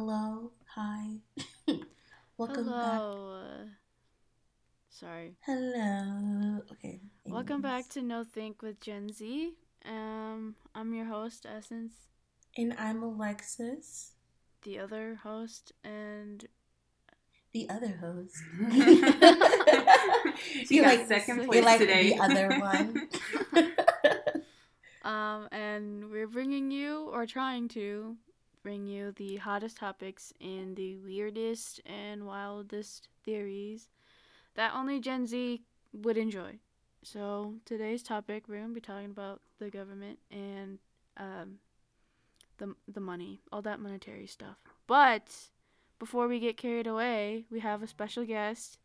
Hello. Hi. Welcome Hello. Uh, sorry. back. Hello. Okay. Welcome back to No Think with Gen Z. Um, I'm your host, Essence, And I'm Alexis, the other host, and the other host. she You got like- second you place like today. the other one. um, and we're bringing you or trying to bring you the hottest topics and the weirdest and wildest theories that only Gen Z would enjoy. So today's topic, we're gonna be talking about the government and um, the the money, all that monetary stuff. But before we get carried away, we have a special guest.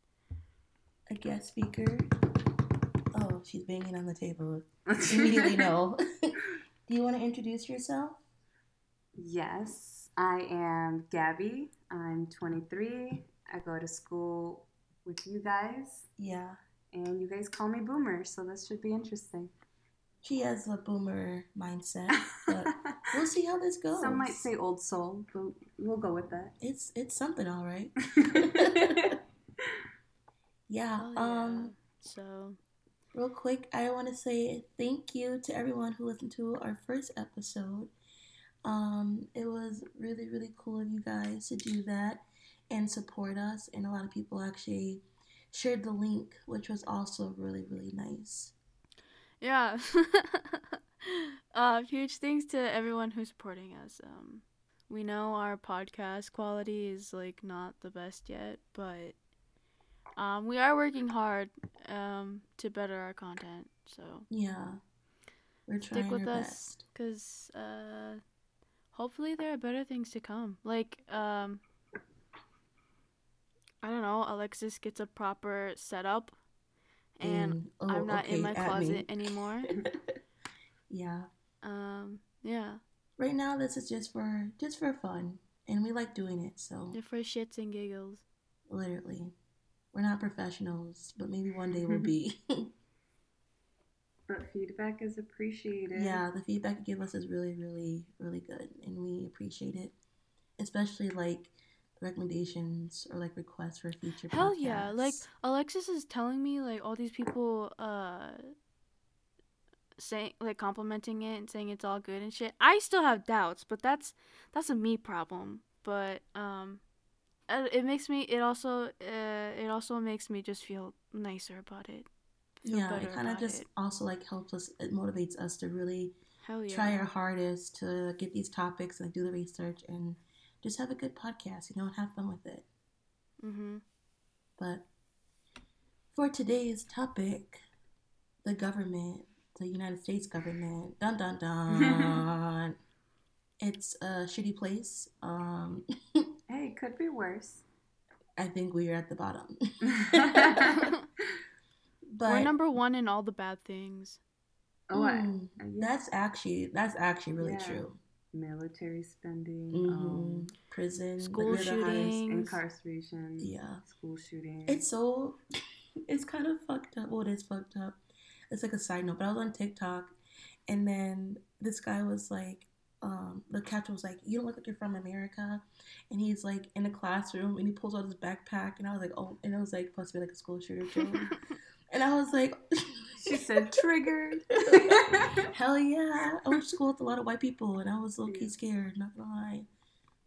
A guest speaker. Oh, she's banging on the table. Immediately no. Do you want to introduce yourself? Yes, I am Gabby. I'm 23. I go to school with you guys, Yeah. and you guys call me Boomer, so this should be interesting. She has a boomer mindset, but we'll see how this goes. Some might say old soul, but we'll go with that. it's it's something, all right. Yeah. Oh, yeah. Um. So Real quick, I want to say thank you to everyone who listened to our first episode. Um, it was really, really cool of you guys to do that and support us. And a lot of people actually shared the link, which was also really, really nice. yeah. uh, huge thanks to everyone who's supporting us. Um, we know our podcast quality is like not the best yet, but um, we are working hard um, to better our content. So Yeah. We're trying stick with our us because uh, hopefully there are better things to come. Like um, I don't know, Alexis gets a proper setup, and And- oh, I'm not in my closet anymore. yeah. Um, yeah, Right now, this is just for just for fun, and we like doing it. So they're for shits and giggles. literally, we're not professionals, but maybe one day we'll be. but feedback is appreciated. Yeah, the feedback you give us is really, really, really good, and we appreciate it. Especially like recommendations or like requests for future. Hell yeah! Like. Alexis is telling me like all these people uh saying like complimenting it and saying it's all good and shit. I still have doubts, but that's that's a me problem. But um uh, it makes me it also uh it also makes me just feel nicer about it. Feel yeah, better it kind of just it. also like helps us. It motivates us to really yeah. try our hardest to get these topics and do the research and just have a good podcast, you know, and have fun with it. Mm-hmm. But for today's topic, the government, the United States government, dun dun dun. it's a shitty place. Um, Hey, it could be worse. I think we are at the bottom. but We're number 1 in all the bad things. oh, mm, I- that's actually that's actually really Yeah. true. military spending, hmm um, Prison, School we're the highest- shooting. Things. incarceration, Yeah. school shooting. It's so, it's kind of fucked up. Well, it is fucked up. It's like a side note, but I was on TikTok, and then this guy was like, um, the captain was like, "You don't look like you're from America," and he's like in a classroom, and he pulls out his backpack, and I was like, "Oh," and it was like supposed to be like a school shooter joke, and I was like, she said triggered. "Hell yeah!" I went to school with a lot of white people, and I was low key scared. Not gonna lie.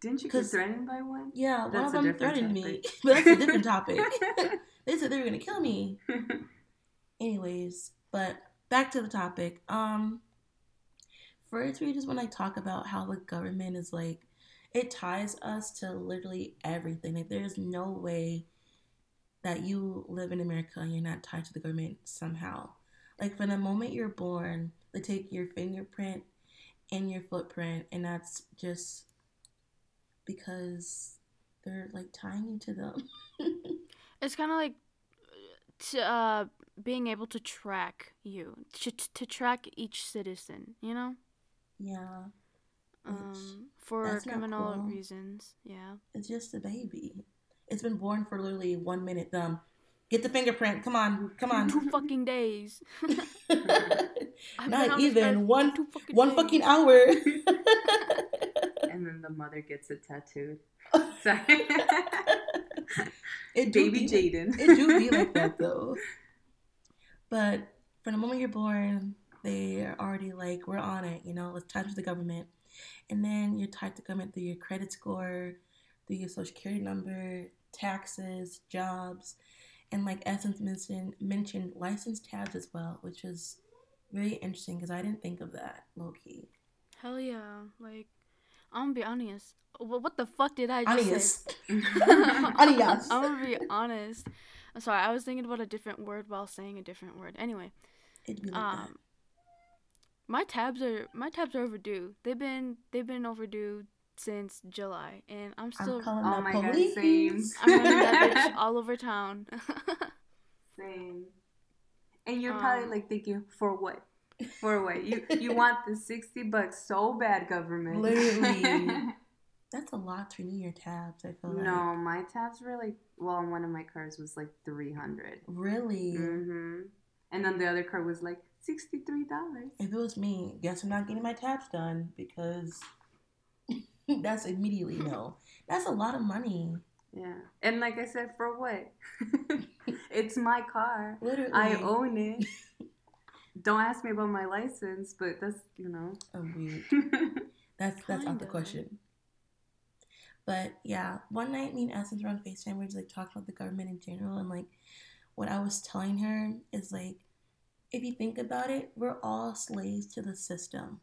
Didn't you get threatened by one? Yeah, one of them threatened me, but that's a different topic. they said they were gonna kill me. anyways but back to the topic um first we just to like, talk about how the government is like it ties us to literally everything like there's no way that you live in america and you're not tied to the government somehow like from the moment you're born they take your fingerprint and your footprint and that's just because they're like tying you to them It's kind of like to, uh, being able to track you, to, to track each citizen, you know? yeah Um, for criminal cool. reasons, yeah. It's just a baby. It's been born for literally one minute. Um, get the fingerprint. Come on, come on. Two fucking days. I've been on Not even one two fucking one days. fucking hour. and then the the mother gets it tattooed. Sorry. it Baby be like- Jaden. it do be like that though. But from the moment you're born, they are already like, we're on it, you know, it's tied to the government. And then you're tied to government through your credit score, through your social security number, taxes, jobs, and like Essence mentioned, mentioned licensed tabs as well, which is really interesting because I didn't think of that low key. Hell yeah. Like, I'm gonna be honest. Wh- What the fuck did I just Anias. say? Anias. I'm gonna be honest. I'm sorry, I was thinking about a different word while saying a different word. Anyway, It'd be like um, my tabs are my tabs are overdue. They've been they've been overdue since July, and I'm still I'm calling Oh the my God, same. I'm running that bitch all over town. Same. And you're probably Um, like thinking, for what? For what? You you want the sixty bucks so bad, government. Literally. That's a lot to renew your tabs, I feel like. no, my tabs were like well, on one of my cars was like three hundred. Really? Mm-hmm. And then the other car was like sixty three dollars. If it was me, guess I'm not getting my tabs done because that's immediately no. That's a lot of money. Yeah. And like I said, for what? it's my car. Literally. I own it. Don't ask me about my license, but that's you know. Oh, weird. That's that's out the question. But yeah, one night me and Essence were on FaceTime. We were just like talking about the government in general, and like what I was telling her is like, if you think about it, we're all slaves to the system.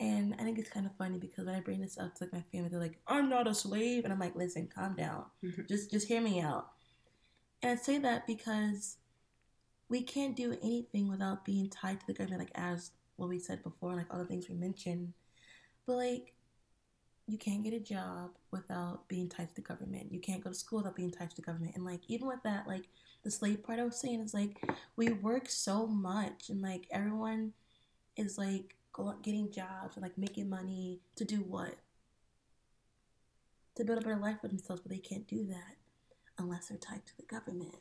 And I think it's kind of funny because when I bring this up to like my family, they're like, "I'm not a slave," and I'm like, "Listen, calm down. Mhm. Just just hear me out." And I say that because we can't do anything without being tied to the government, like as what we said before, like all the things we mentioned. But like, you can't get a job without being tied to the government. You can't go to school without being tied to the government. And like, even with that, like the slave part I was saying is like, we work so much, and like everyone is like go getting jobs and like making money to do what? To build a better life for themselves, but they can't do that unless they're tied to the government.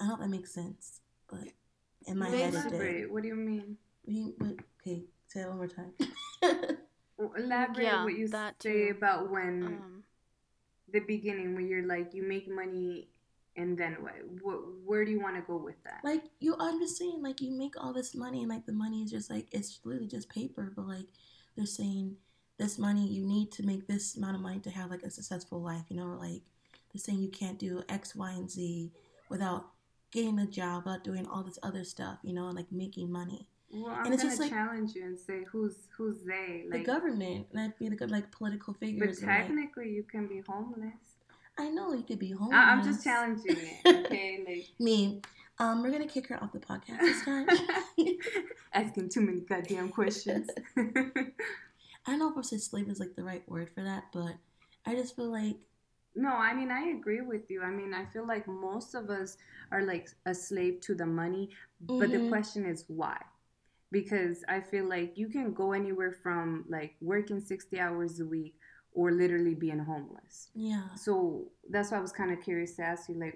I hope that makes sense, but in my head it did. Elaborate. What do you mean? What do what- okay, say it one more time. Well, Elaborate Yeah, what you that say too. about when um, the beginning when you're like you make money and then what? where do you want to go with that? like you understand, like you make all this money, and like the money is just like it's literally just paper, but like they're saying this money you need to make this amount of money to have like a successful life. You know, like they're saying you can't do X, Y, and Z without getting a job, without doing all this other stuff. You know, and like making money. well, I'm and it's gonna just like- challenge you and say who's who's they? the government, and I feel like like political but figures. like, technically you can be homeless. I know you could be homeless. I- I'm just challenging it. Okay, like Me, um, we're gonna kick her off the podcast this time. asking too many goddamn questions. I don't know if I said slave is like the right word for that, but I just feel like No, I mean I agree with you. I mean I feel like most of us are like a slave to the money, but the Mhm. question is why? Because I feel like you can go anywhere from like working 60 hours a week or literally being homeless. yeah, So that's why I was kind of curious to ask you like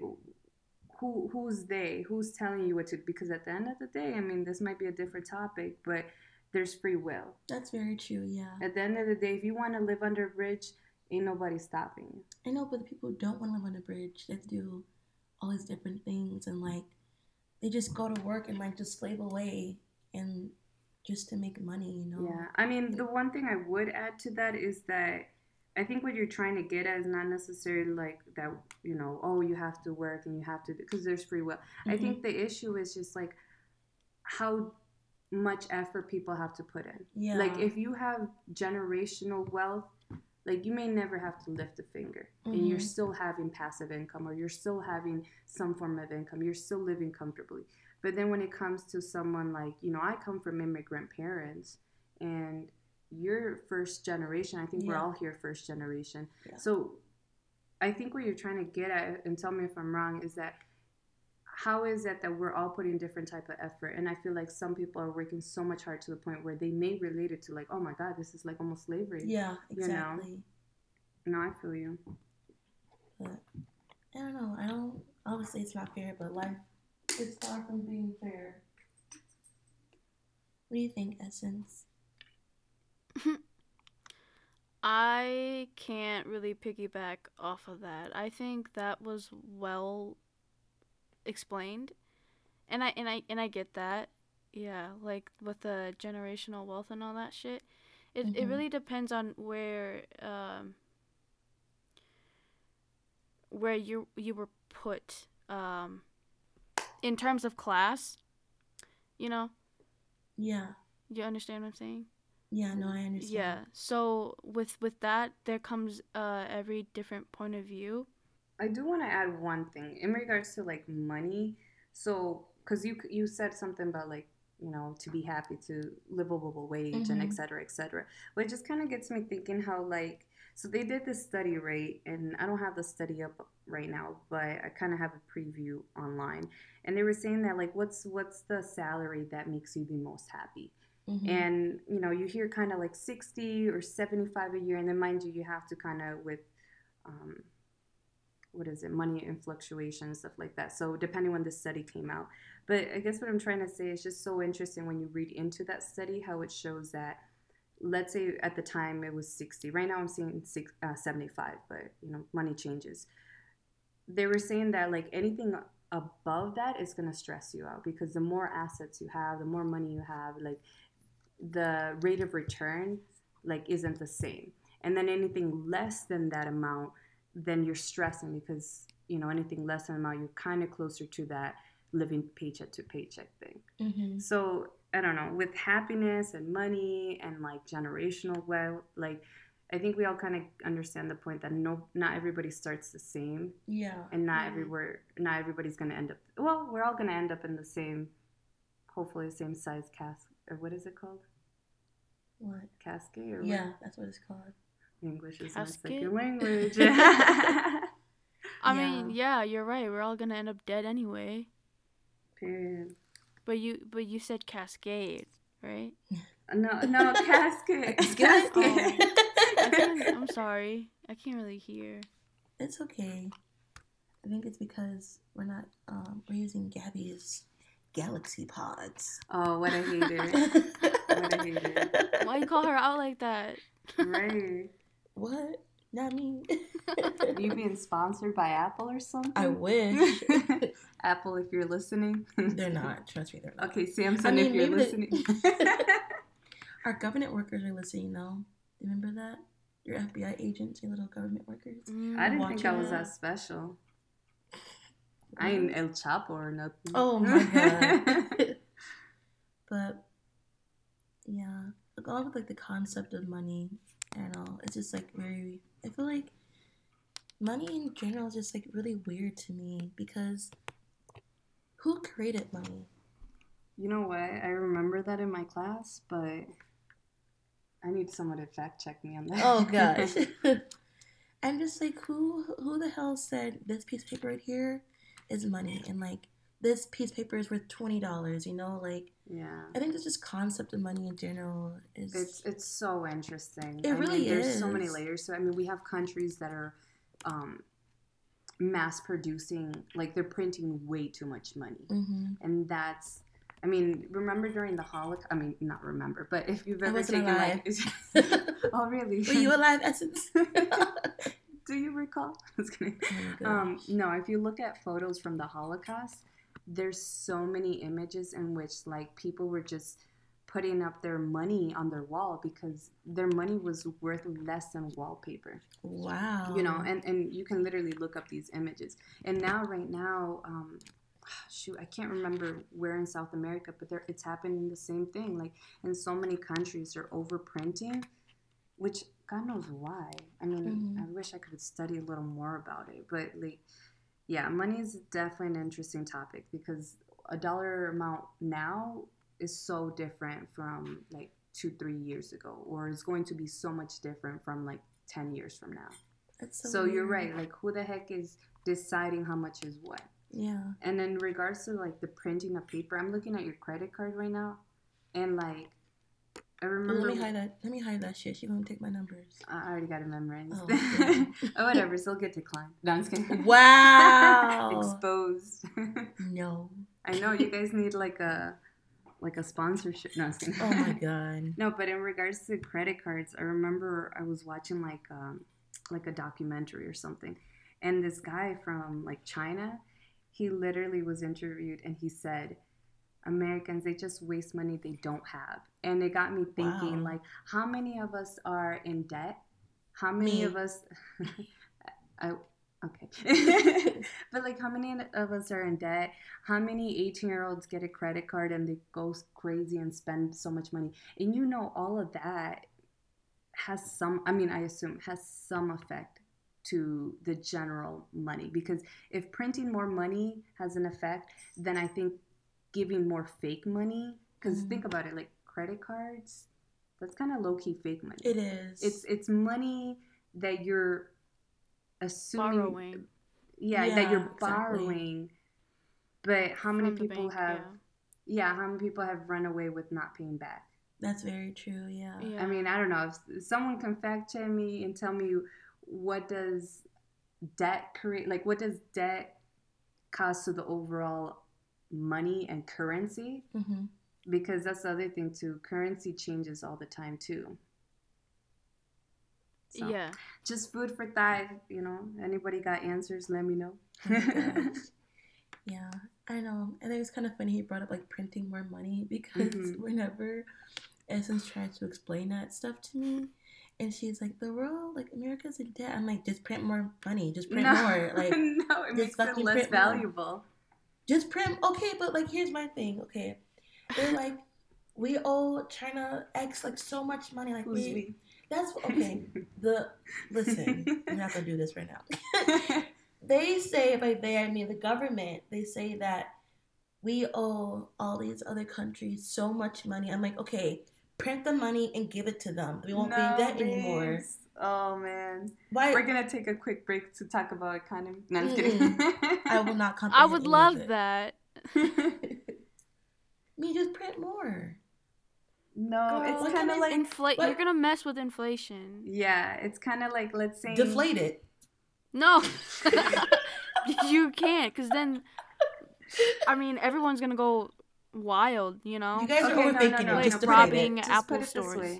who who's they? Who's telling you what to because at the end of the day, I mean this might be a different topic, but there's free will. that's very true. Yeah, At the end of the day, if you want to live under a bridge, ain't nobody stopping you. I know, but the people who don't want to live under a bridge. They have to do all these different things, and like they just go to work and like just slave away and just to make money. You know? Yeah, I mean, the one thing I would add to that is that I think what you're trying to get at is not necessarily like that, you know, oh, you have to work and you have to, because there's free will. I Mhm. think the issue is just like how much effort people have to put in. Yeah. Like, if you have generational wealth, like you may never have to lift a finger and you're Mhm. still having passive income or you're still having some form of income you're still living comfortably but then when it comes to someone like you know i come from immigrant parents and you're first generation i think we're all here first generation Yeah. so i think what you're trying to get at and tell me if i'm wrong is that how is it that we're all putting different type of effort and i feel like some people are working so much hard to the point where they may relate it to like oh my god this is like almost slavery yeah, you know. exactly. no i feel you But I don't know. I don't. Obviously, it's not fair, but life is far from being fair. What do you think, Essence? I can't really piggyback off of that. I think that was well explained. And I and I and I get that. Yeah, like with the generational wealth and all that shit. It it Mhm. really depends on where um where you you were put um in terms of class. You know, Yeah. you understand what I'm saying? Yeah, no, I understand. Yeah. So with with that, there comes uh every different point of view. I do want to add one thing in regards to like money. So, because you you said something about like you know to be happy to livable wage and Mhm. et cetera, et cetera, which just kind of gets me thinking how like so they did this study right, and I don't have the study up right now, but I kind of have a preview online, and they were saying that like what's what's the salary that makes you the most happy, Mhm. and you know you hear kind of like 60 or 75 a year and then mind you you have to kind of with um, what is it money and fluctuations stuff like that. So depending when the study came out. But i guess what i'm trying to say is just so interesting when you read into that study how it shows that let's say at the time it was 60 right now i'm seeing six, uh, 75 but you know money changes. They were saying that like anything above that is going to stress you out because the more assets you have the more money you have like the rate of return like isn't the same. And then anything less than that amount then you're stressing because you know anything less than amount you're kind of closer to that living paycheck to paycheck thing. Mhm. so i don't know with happiness and money and like generational wealth like i think we all kind of understand the point that no not everybody starts the same. Yeah. and not everywhere not everybody's going to end up well we're all going to end up in the same hopefully the same size cast or what is it called What? cascade or what? Yeah, that's what it's called. english is my second language I Yeah. mean, yeah, you're right. We're all gonna end up dead anyway. Period. But you but you said cascade, right? no no casket Casket? Oh, I'm sorry. I can't really hear. It's okay. I think it's because we're not um we're using Gabby's galaxy pods. oh what a hater what a Why you call her out like that? right what? Not me. you being sponsored by apple or something I wish. apple if you're listening They're not. Trust me, they're not. okay samsung I mean, if you're maybe they- listening Our government workers are listening though. Remember that? Your FBI agents, your little government workers. Mm, I didn't think I was that special. I ain't El Chapo or nothing. Oh my god. but yeah, like all with like the concept of money and all, it's just like very. I feel like money in general is just like really weird to me because who created money? you know what? I remember that in my class, but I need someone to fact check me on that. Oh gosh. I'm just like who who the hell said this piece of paper right here is money and like this piece of paper is worth twenty dollars, you know, like yeah. I think it's just concept of money in general is It's it's so interesting. It I really mean, there's so many layers. So I mean, we have countries that are um, mass producing, like they're printing way too much money, hmm and that's. I mean, remember during the Holocaust? I mean, not remember, but if you've I ever taken alive. like, oh really? Were you alive, Essence? Do you recall? Just kidding. Oh. Um, no, if you look at photos from the Holocaust, there's so many images in which like people were just putting up their money on their wall because their money was worth less than wallpaper. wow. You know, and and you can literally look up these images. And now, right now, um, shoot, I can't remember where in South America, but there it's happening the same thing. Like in so many countries, they're overprinting, which God knows why. I mean, Mhm. I wish I could study a little more about it, but like, yeah, money is definitely an interesting topic because a dollar amount now is so different from like two, three years ago, or it's going to be so much different from like ten years from now. That's So, so, you're right. Like, who the heck is deciding how much is what? Yeah. And in regards to like the printing of paper, I'm looking at your credit card right now, and like, I remember. let me hide that. Let me hide that shit. She gonna take my numbers. I already got it memorized. Oh, Oh, whatever. Still get declined. No, I'm kidding. Wow. Exposed. no. I know you guys need like a like a sponsorship. No, I was kidding. Oh my god. no, but in regards to credit cards, I remember I was watching like um, like a documentary or something, and this guy from like China, he literally was interviewed and he said, Americans they just waste money they don't have, and it got me thinking Wow. like, how many of us are in debt? How many Me. of us? I okay, but like, how many of us are in debt? How many 18 year olds get a credit card and they go crazy and spend so much money? And you know, all of that has some, I mean, I assume has some effect to the general money because if printing more money has an effect, then I think giving more fake money, because Mhm. think about it like credit cards, that's kind of low key fake money. It is. It's it's money that you're assuming Borrowing. yeah, Yeah, that you're exactly. borrowing. But how many from people bank, have yeah. how many people have run away with not paying back? That's very true. Yeah. Yeah. yeah. I mean, I don't know. If someone can fact check me and tell me what does debt create like what does debt cost to the overall money and currency? hmm Because that's the other thing too. Currency changes all the time too. So, yeah. Just food for thought, you know. Anybody got answers, let me know. Oh yeah, I know. And it was kind of funny he brought up like printing more money because Mhm. whenever Essence tried to explain that stuff to me, and she's like, "The world, like America's in debt." I'm like, "Just print more money. Just print no, more. Like, no, it makes it less print more. Just print." Okay, but like, here's my thing. Okay, they're like, we owe China X like so much money. Like, Who's we, we? that's okay. The listen, I'm not gonna do this right now. they say by they I mean the government. They say that we owe all these other countries so much money. I'm like, okay, print the money and give it to them. We won't be in debt anymore. Babes. Oh man, Why? we're gonna take a quick break to talk about economy. No, I'm just kidding. I will not I would love that. Me just print more. no, Girl, it's kind of like Inflate. You're gonna mess with inflation. yeah, it's kind of like let's say Deflate it. No, you can't, cause then, I mean, everyone's gonna go wild. You know. You guys Okay, are no, no, overthinking no, it. Just deflate robbing it. Just Apple put it this stores.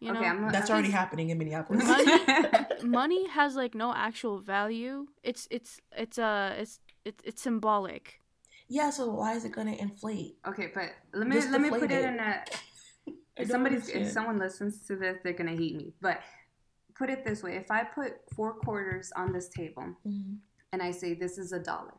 Way. You know. Okay, I'm, That's I'm already happening in Minneapolis. money has like no actual value. It's it's it's uh it's it's, it's symbolic. yeah. So why is it gonna inflate? Okay, but let me Just let me put it, it. in a. If don't somebody's if someone listens to this, they're gonna hate me. But put it this way: if I put four quarters on this table Mhm. and I say this is a dollar,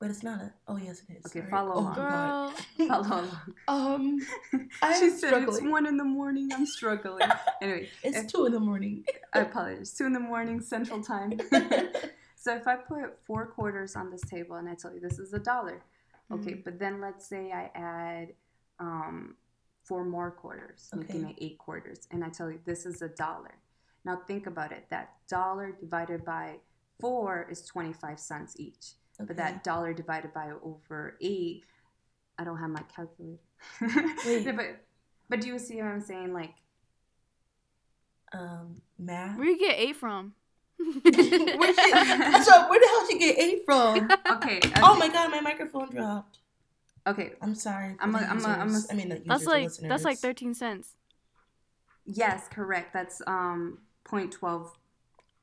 But it's not a. Oh yes, it is. Okay, Sorry. follow oh, along. God. Girl, follow along. Um, I'm she said it's one in the morning. I'm struggling. anyway, It's if- two in the morning. I apologize. Two in the morning Central Time. so if I put four quarters on this table and I tell you this is a dollar, okay, Mhm. but then let's say I add um, four more quarters, making Okay. it eight quarters, and I tell you this is a dollar. Now think about it. That dollar divided by four is 25 cents each. Okay. But that dollar divided by over eight, I don't have my calculator. Wait. But but do you see what I'm saying? Like um math. where do you get eight from? Where'd she, so where the hell did you get eight from? okay, Oh my god, my microphone dropped. okay. I'm sorry. for I'm a- the I'm a- I'm a- users. I mean, not that's like listeners. that's like thirteen cents. Yes, correct. That's um point twelve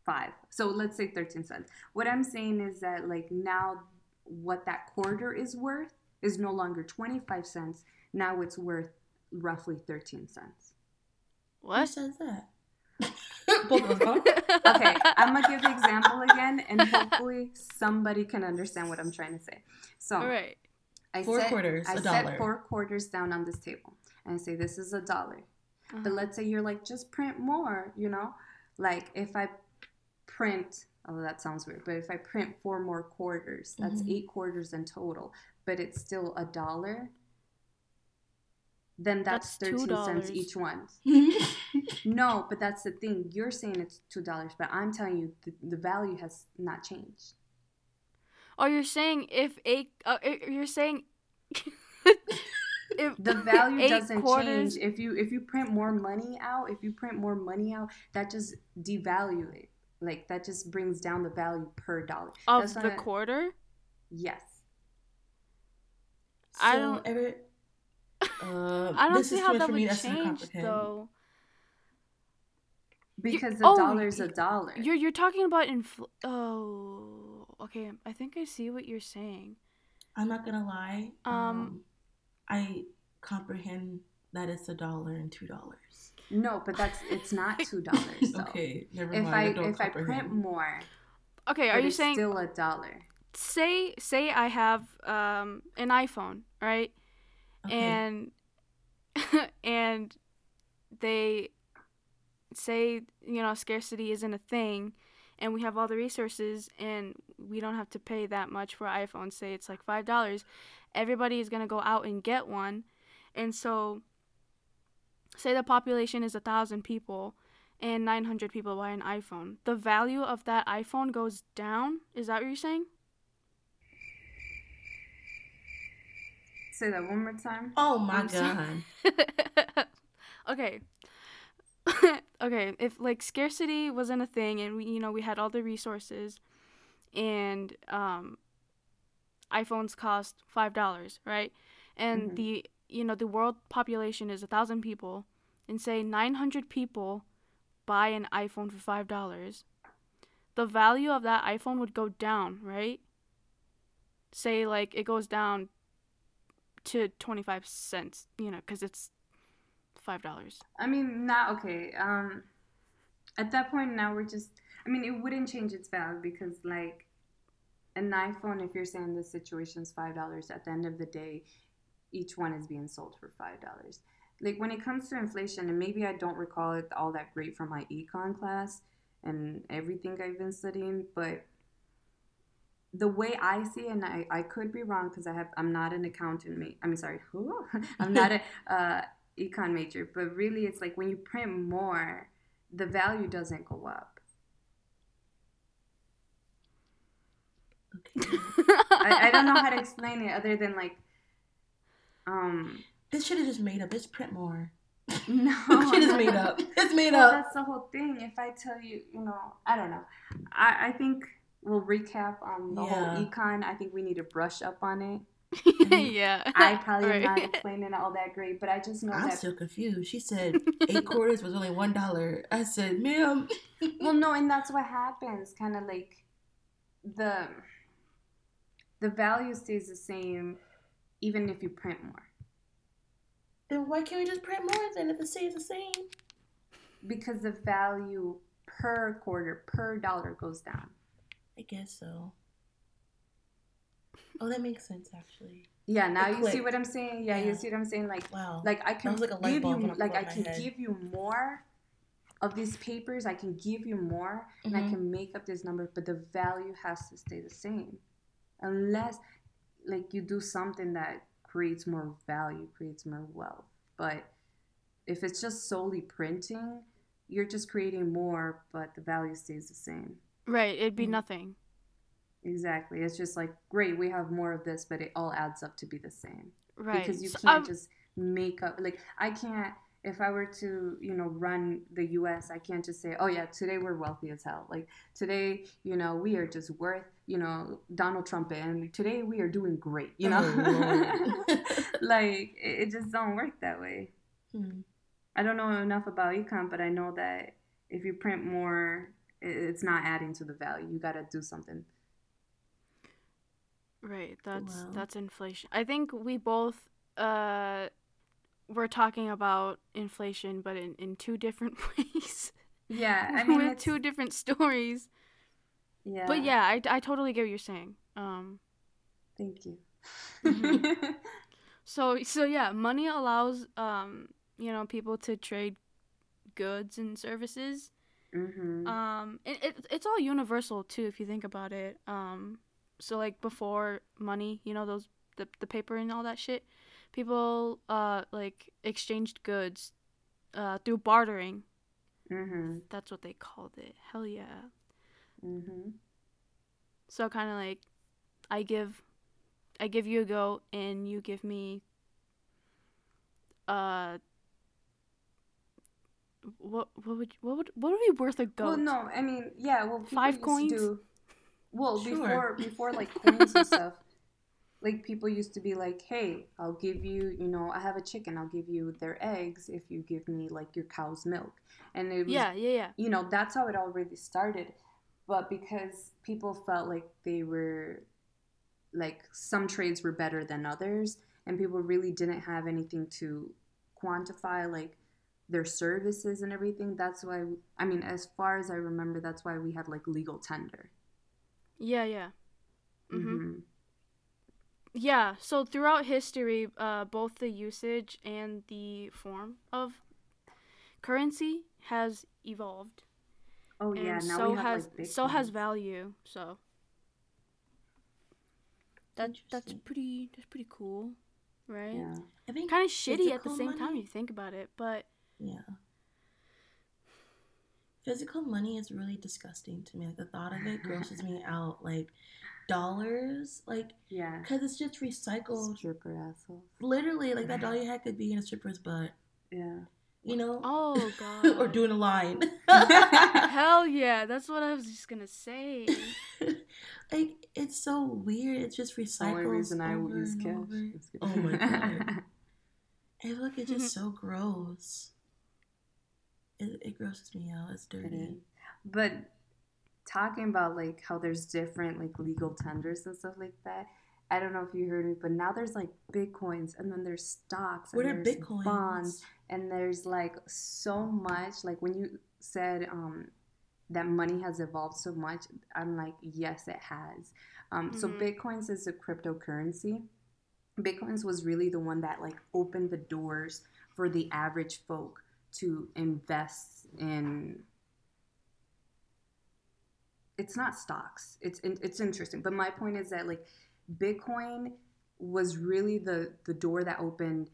five. So let's say thirteen cents. What I'm saying is that like now what that quarter is worth is no longer twenty five cents. Now it's worth roughly thirteen cents. Who What? says that? Both of us. huh? Okay, I'm gonna give the example again, and hopefully somebody can understand what I'm trying to say. So All right. I Four set, quarters, I a set dollar. four quarters down on this table, and I say this is a dollar. But Uh-huh. let's say you're like, just print more, you know? Like if I print, oh, that sounds weird, but if I print four more quarters, that's Mhm. eight quarters in total, but it's still a dollar, then that's, That's two 13 cents each one. No, but that's the thing. You're saying it's $2, but I'm telling you the, the value has not changed. Oh, you're saying if eight? Uh, uh, you're saying if The value doesn't quarters, change. If you if you print more money out, if you print more money out, that just devalue it. Like that just brings down the value per dollar. of That's the not- quarter. Yes. I don't- Every, Uh, I don't see how that would That's not change comprehend. though. Because the oh, dollar's a dollar. You're you're talking about infl. Oh, okay. I think I see what you're saying. I'm not gonna lie. Um, Um, I comprehend that it's a dollar and two dollars. No, but that's it's not two dollars though. okay, never If mind. I don't if I print comprehend. more, Okay, are you it's saying still a dollar? say say I have um an iPhone, right? Okay. And and they say, you know, scarcity isn't a thing and we have all the resources and we don't have to pay that much for iPhones, say it's like $5. Everybody is going to go out and get one. And so say the population is a 1000 people and 900 people buy an iPhone. The value of that iPhone goes down? Is that what you're saying? Say that one more time. oh my I'm god. okay. okay, if like scarcity wasn't a thing and we you know we had all the resources and um iPhones cost $5, right? And Mhm. the you know the world population is a 1000 people and say 900 people buy an iPhone for $5. The value of that iPhone would go down, right? Say like it goes down to 25 cents, you know, cuz it's $5. I mean, not okay. Um, at that point now we're just. I mean, it wouldn't change its value because like an iPhone, if you're saying this situation's five dollars, at the end of the day, each one is being sold for five dollars. Like when it comes to inflation, and maybe I don't recall it all that great from my econ class and everything I've been studying, but the way I see it, and I, I could be wrong because I have I'm not an accountant. Ma- I'm sorry, I'm not a uh, econ major, but really it's like when you print more, the value doesn't go up. Okay. I, I don't know how to explain it other than like, um, this shit is just made up. It's print more. no, shit is made up. It's made Well, up. that's the whole thing. If I tell you, you know, I don't know. I, I think we'll recap on the Yeah. whole econ. I think we need to brush up on it. yeah. I probably am not explaining all that great, but I just know I'm that. still confused. She said eight quarters was only one dollar. I said, ma'am. well, no, and that's what happens. Kind of like the the value stays the same, even if you print more, Then why can't we just print more then if it stays the same? because the value per quarter per dollar goes down. I guess so. Oh, that makes sense actually. Yeah, now It you see what I'm saying. Yeah, Yeah. you see what I'm saying. Like Wow. like I can like a give you like I can head. give you more of these papers. I can give you more, and I Mhm. can make up this number, but the value has to stay the same, unless like you do something that creates more value, creates more wealth. But if it's just solely printing, you're just creating more, but the value stays the same. right, it'd be Mm. nothing. Exactly. It's just like great, we have more of this, but it all adds up to be the same. Right. because you So, can't um, just make up like i can't if i were to you know run the us i can't just say oh yeah today we're wealthy as hell like today you know we are just worth you know donald trump and today we are doing great you know Oh, like it, it just don't work that way Hmm. i don't know enough about econ but i know that if you print more it's not adding to the value you got to do something Right, that's Well. that's inflation. I think we both uh were talking about inflation but in, in two different ways. yeah i mean with two different stories. yeah But yeah, I, I totally get what you're saying. Um thank you Mhm. so so yeah, money allows um you know people to trade goods and services. hmm Um, it, it it's all universal too if you think about it. Um, so like before money, you know those the the paper and all that shit, people uh like exchanged goods, uh through bartering. hmm That's what they called it. Hell yeah. hmm So kind of like, I give, I give you a goat and you give me. Uh. What what would what would what would be worth a goat? Well, no, I mean, yeah. Well, Five coins? Do, well, Sure. before before like coins and stuff. Like people used to be like, "Hey, I'll give you, you know, I have a chicken. I'll give you their eggs if you give me like your cow's milk." And it was, Yeah, yeah, yeah. you know, that's how it all really started. But because people felt like they were, like some trades were better than others, and people really didn't have anything to quantify, like their services and everything. That's why, I mean, as far as I remember, that's why we had like legal tender. Yeah, yeah. Mhm. Mhm. Yeah, so throughout history, uh, both the usage and the form of currency has evolved. Oh yeah, and now so we have has like so has value. So that's that's pretty that's pretty cool, right? Yeah. I think Kind of shitty at the same time money- if you think about it, but Yeah. Physical money is really disgusting to me. Like the thought of it grosses me out. Like dollars, like Yeah. because it's just recycled. Stripper assholes. Literally, like that dollar you had could be in a stripper's butt. Yeah. You know, oh god, or doing a line. hell yeah, that's what I was just gonna say. like it's so weird. It's just recycled. Only reason I will use cash. Oh my god. and look, it's just so gross. It, it grosses me out. It's dirty. is. But talking about like how there's different like legal tenders and stuff like that. I don't know if you heard me, but now there's like bitcoins and then there's stocks and What are there's bitcoins? bonds and there's like so much like when you said um that money has evolved so much i'm like yes it has um so Mhm. bitcoins is a cryptocurrency bitcoins was really the one that like opened the doors for the average folk to invest in it's not stocks. It's it's interesting but my point is that like bitcoin was really the the door that opened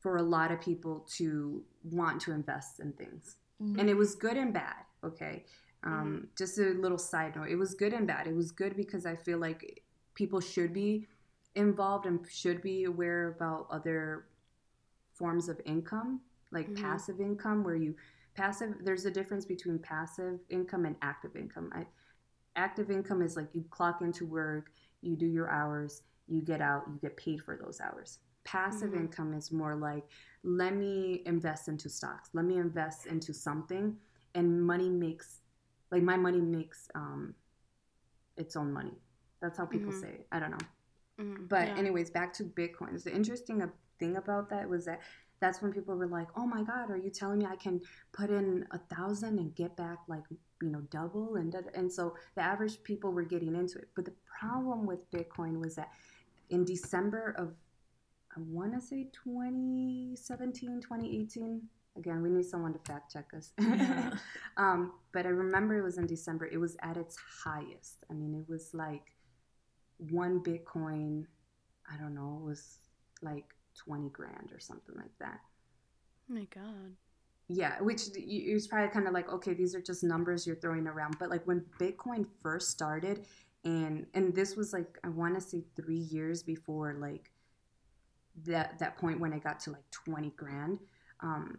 for a lot of people to want to invest in things. Mhm. and it was good and bad okay? Um, just a little side note it was good and bad. It was good because i feel like people should be involved and should be aware about other forms of income like Mhm. passive income where you passive there's a difference between passive income and active income I, active income is like you clock into work you do your hours you get out you get paid for those hours passive Mhm. income is more like let me invest into stocks let me invest into something and money makes like my money makes um its own money that's how people Mhm. say it i don't know Mhm, but yeah. anyways, back to bitcoins. The interesting thing about that was that that's when people were like, "Oh my God, are you telling me I can put in a thousand and get back like you know double?" And and so the average people were getting into it. But the problem with Bitcoin was that in December of I want to say 2017, 2018. Again, we need someone to fact check us. Yeah. um, but I remember it was in December. It was at its highest. I mean, it was like one Bitcoin, I don't know, it was like 20 grand or something like that. Oh my god. Yeah, which y- it was probably kind of like, okay, these are just numbers you're throwing around. But like when Bitcoin first started, and and this was like I want to say three years before like that that point when I got to like 20 grand, um,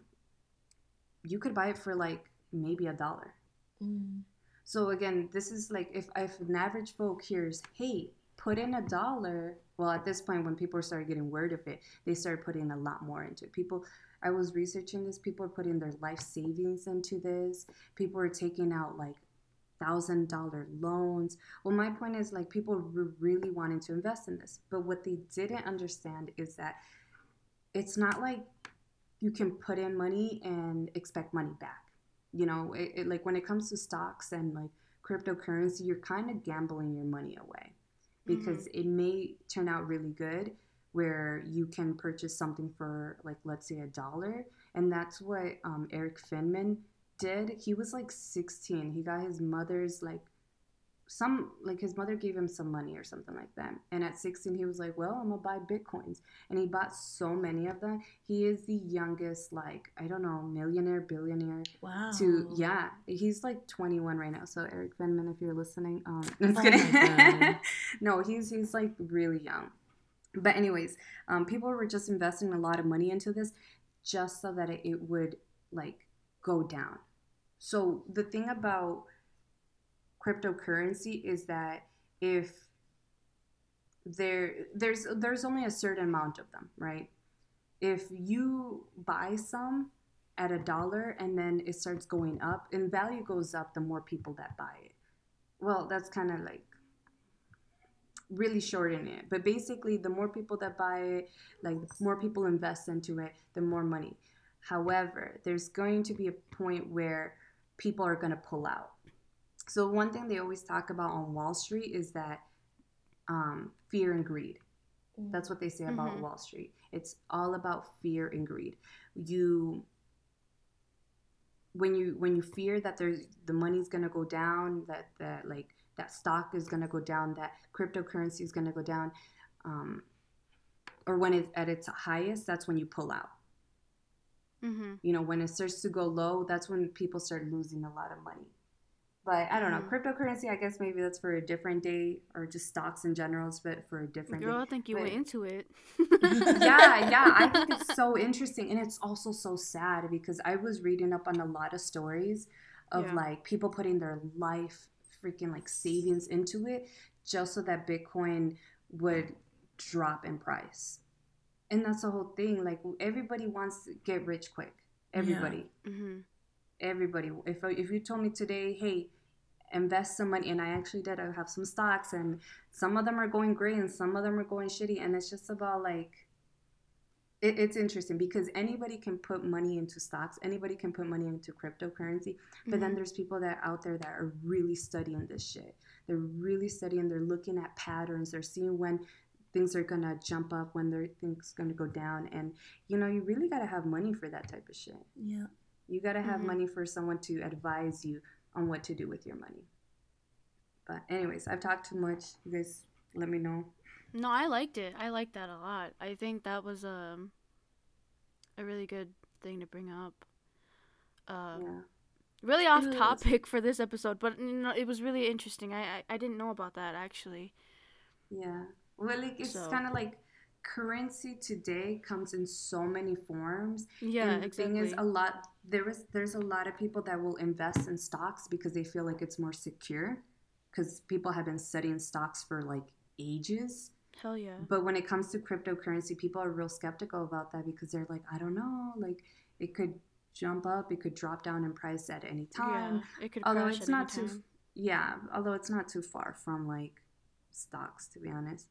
you could buy it for like maybe a dollar. Mm. So again, this is like if if an average folk hears, "Hey, put in a dollar," well, at this point, when people started getting word of it, they started putting a lot more into it. People, I was researching this. People are putting their life savings into this. People are taking out like thousand dollar loans. Well, my point is like people were really wanting to invest in this, but what they didn't understand is that it's not like you can put in money and expect money back you know it, it, like when it comes to stocks and like cryptocurrency you're kind of gambling your money away because it may turn out really good where you can purchase something for like let's say a dollar. And that's what um, Erik Finman did. He was like 16 he got his mother's like some like his mother gave him some money or something like that. And at 16 he was like well i'm gonna buy bitcoins. And he bought so many of them. He is the youngest like i don't know millionaire billionaire Wow. to yeah he's like 21 right now. So Erik Finman, if you're listening um I'm just Oh kidding. no he's he's like really young. But anyways um people were just investing a lot of money into this just so that it, it would like go down. So the thing about cryptocurrency is that if there there's there's only a certain amount of them, right? If you buy some at a dollar and then it starts going up and value goes up the more people that buy it. Well, that's kind of like really shorten it. But basically, the more people that buy it, like more people invest into it, the more money. However, there's going to be a point where people are going to pull out. So, one thing they always talk about on Wall Street is that um, fear and greed. That's what they say about Mhm. Wall Street. It's all about fear and greed. You when you when you fear that there's the money's gonna go down, that that like that stock is gonna go down, that cryptocurrency is gonna go down, um, or when it's at its highest, that's when you pull out. Mm-hmm. You know, when it starts to go low, that's when people start losing a lot of money. But I don't know, Mhm. cryptocurrency. I guess maybe that's for a different day, or just stocks in general, but for a different Girl, day I think you But- went into it. yeah, yeah. I think it's so interesting. And it's also so sad because I was reading up on a lot of stories of Yeah. like people putting their life freaking like savings into it just so that Bitcoin would drop in price. And that's the whole thing. Like everybody wants to get rich quick. Everybody. Mm-hmm. Everybody. If if you told me today, hey, invest some money, and I actually did. I have some stocks, and some of them are going great, and some of them are going shitty, and it's just about like. It, it's interesting because anybody can put money into stocks. Anybody can put money into cryptocurrency. But then Mhm. there's people that are out there that are really studying this shit. They're really studying. They're looking at patterns. They're seeing when things are gonna jump up, when their things gonna go down, and you know you really gotta have money for that type of shit. Yeah. You got to have Mhm. money for someone to advise you on what to do with your money. But anyways, I've talked too much. You guys let me know. No, I liked it. I liked that a lot. I think that was um a really good thing to bring up. Uh, yeah. really off topic for this episode, but you know, it was really interesting. I, I I didn't know about that actually. Yeah. Well, like it's So- kind of like currency today comes in so many forms. Yeah, and the exactly. thing is, a lot there is there's a lot of people that will invest in stocks because they feel like it's more secure. Because people have been studying stocks for like ages. Hell yeah. But when it comes to cryptocurrency, people are real skeptical about that because they're like, I don't know, like it could jump up, it could drop down in price at any time. Yeah, it could Although it's not too, time. yeah, although it's not too far from like stocks, to be honest.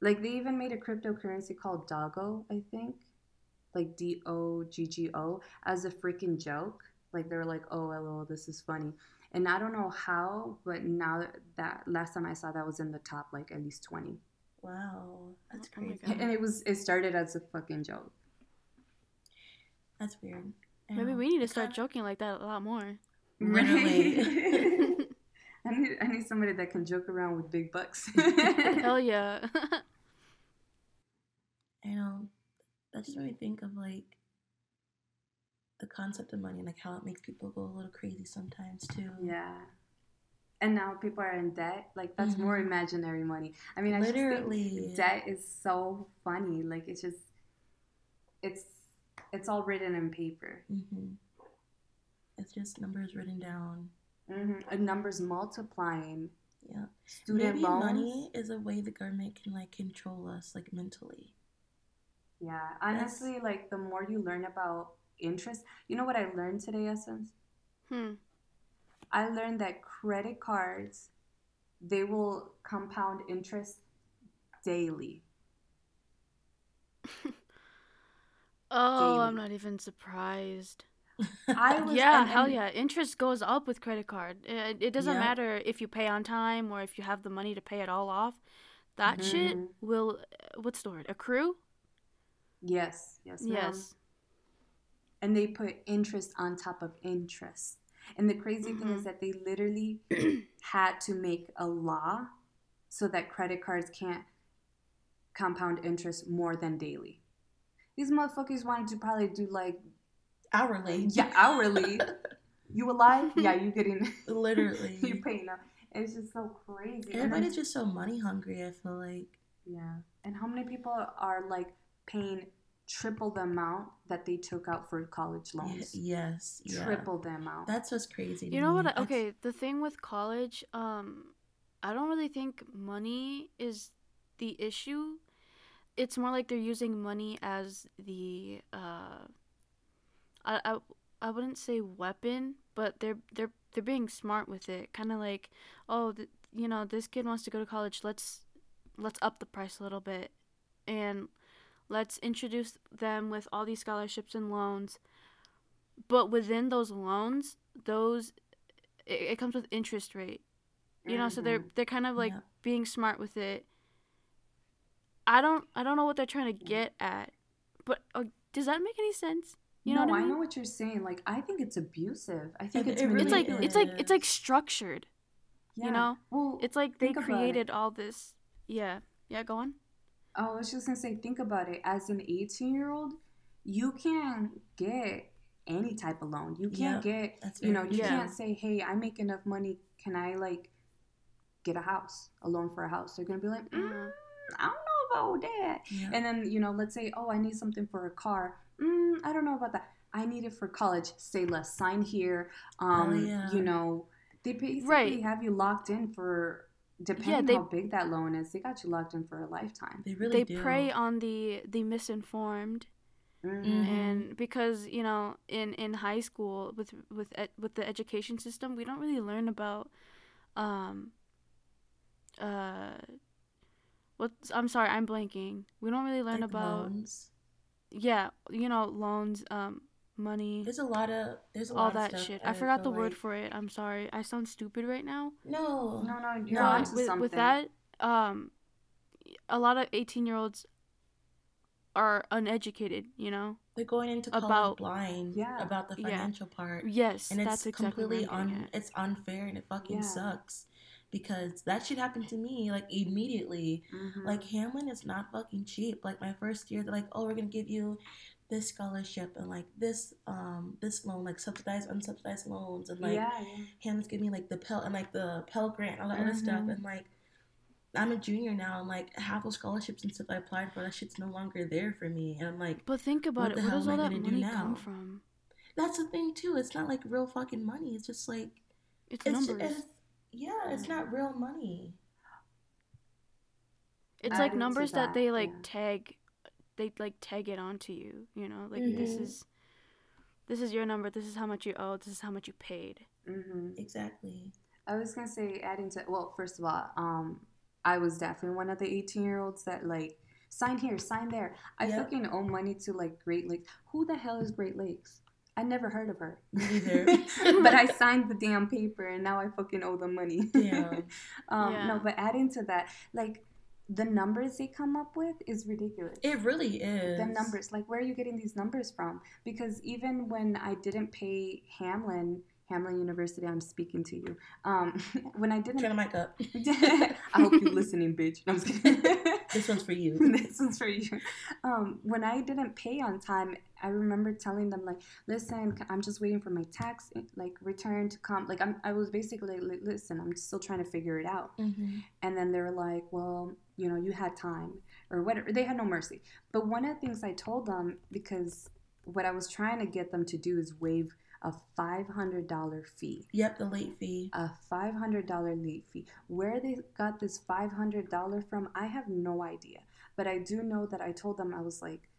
Like they even made a cryptocurrency called Doggo, I think, like D O G G O, as a freaking joke. Like they were like, oh, lol, this is funny. And I don't know how, but now that last time I saw that was in the top like at least 20. Wow. That's Oh crazy. God. And it was it started as a fucking joke. That's weird. Maybe we need to start joking like that a lot more. Literally. I need I need somebody that can joke around with big bucks. Hell yeah. I know. That just made me think of like the concept of money and like how it makes people go a little crazy sometimes too. yeah. And now people are in debt. Like that's more Mhm. imaginary money. I mean, I just Literally. think debt is so funny. Like it's just, it's it's all written in paper. hmm It's just numbers written down. Mm-hmm. And numbers multiplying. Yeah. Student Maybe loans. money is a way the government can like control us like mentally. Yeah, honestly, like the more you learn about interest, you know what I learned today, Essence? hmm. I learned that credit cards, they will compound interest daily. Oh, I'm not even surprised. I was yeah, hell yeah. Interest goes up with credit card. It, it doesn't Yep. matter if you pay on time or if you have the money to pay it all off. That shit Mhm. will, what's the word? Accrue? Yes, yes, ma'am. Yes. And they put interest on top of interest. And the crazy thing is Mhm. that they literally had to make a law so that credit cards can't compound interest more than daily. These motherfuckers wanted to probably do like Hourly. yeah hourly. you alive? Yeah, you getting Literally. you paying up. It's just so crazy. Everybody's then- just so money hungry, I feel like. yeah. And how many people are like paying triple the amount that they took out for college loans? yes. Yeah. Triple the amount. That's what's crazy. to You know me. what? That's- Okay, the thing with college, um, I don't really think money is the issue. It's more like they're using money as the uh, I, I, I wouldn't say weapon, but they're they're they're being smart with it. Kind of like, oh, th- you know, this kid wants to go to college. Let's let's up the price a little bit, and let's introduce them with all these scholarships and loans. But within those loans, those it, it comes with interest rate. You know, so they're Mhm. they're kind of like Yeah. being smart with it. I don't I don't know what they're trying to get at, but uh, does that make any sense? You know no, what I I know what you're saying. Like, I think it's abusive. I think It- it's it really it's like manipulative. it's like it's like structured. Yeah. you know, Well, It's like they Think about it. created all this. Yeah, yeah. Go on. Oh, I was just gonna say, think about it. As an 18 year old, you can't get any type of loan. You can't get, That's you know, you Yeah. can't say, hey, I make enough money. Can I like get a house, a loan for a house? They're gonna be like, mm, Mhm. I don't know about that. Yeah. And then, you know, let's say, oh, I need something for a car. Mm, I don't know about that. I need it for college. Say less. Sign here. Um, yeah. You know, they basically Right. have you locked in for, depending they- how big that loan is, they got you locked in for a lifetime. they really they do. prey on the the misinformed, Mhm. Mhm. and because you know, in in high school with with ed- with the education system, we don't really learn about, um, uh, what's I'm sorry, I'm blanking. We don't really learn Like about loans. Yeah, you know, loans, um, money. There's a lot of there's a all lot that stuff shit. I forgot the feel word for it. I'm sorry. I sound stupid right now. No. No, no, you're No, onto with, something. with that, um, a lot of 18 year olds are uneducated. You know. They're going into college About- blind Yeah. about the Yeah. financial part. Yes, And that's it's exactly completely what I'm un at. it's unfair and it fucking Yeah. sucks. Because that shit happened to me like immediately. Mhm. Like Hamline is not fucking cheap. Like my first year, they're like, "Oh, we're gonna give you this scholarship and like this um this loan, like subsidized, unsubsidized loans, and like yeah. Hamline's giving me like the Pell and like the Pell Grant, all that other stuff, Mhm. and like I'm a junior now, and like half those scholarships and stuff I applied for, that shit's no longer there for me, and I'm like, But think about it. Where does am all I that money now? come from? that's the thing too. It's not like real fucking money. It's just like It's, it's, numbers. it's yeah, it's not real money. it's Added like numbers that, that, they like yeah. tag, they like tag it onto you. You know, like this Mhm. is, this is your number. This is how much you owe. This is how much you paid. hmm Exactly. I was gonna say, adding to well, first of all, um, I was definitely one of the eighteen year olds that like sign here, sign there. I Yep. fucking owe money to like Great Lakes. Who the hell is Great Lakes? I never heard of her. Neither. but I signed the damn paper and now I fucking owe them money. Yeah. um, Yeah. No, but adding to that, like the numbers they come up with is ridiculous. It really is. the numbers like where are you getting these numbers from because even when i didn't pay hamline hamline university i'm speaking to you um when i didn't Turn the mic up. i hope you're listening bitch No, I'm just kidding. This one's for you. this one's for you um when i didn't pay on time i remember telling them like listen i'm just waiting for my tax like return to come like I'm, i was basically like listen i'm still trying to figure it out hmm and then they were like, well, you know, you had time or whatever. They had no mercy. But one of the things I told them, because what I was trying to get them to do is waive a $500 fee. Yep, the late fee. A $500 late fee. Where they got this $500 from, I have no idea. But I do know that I told them, I was like,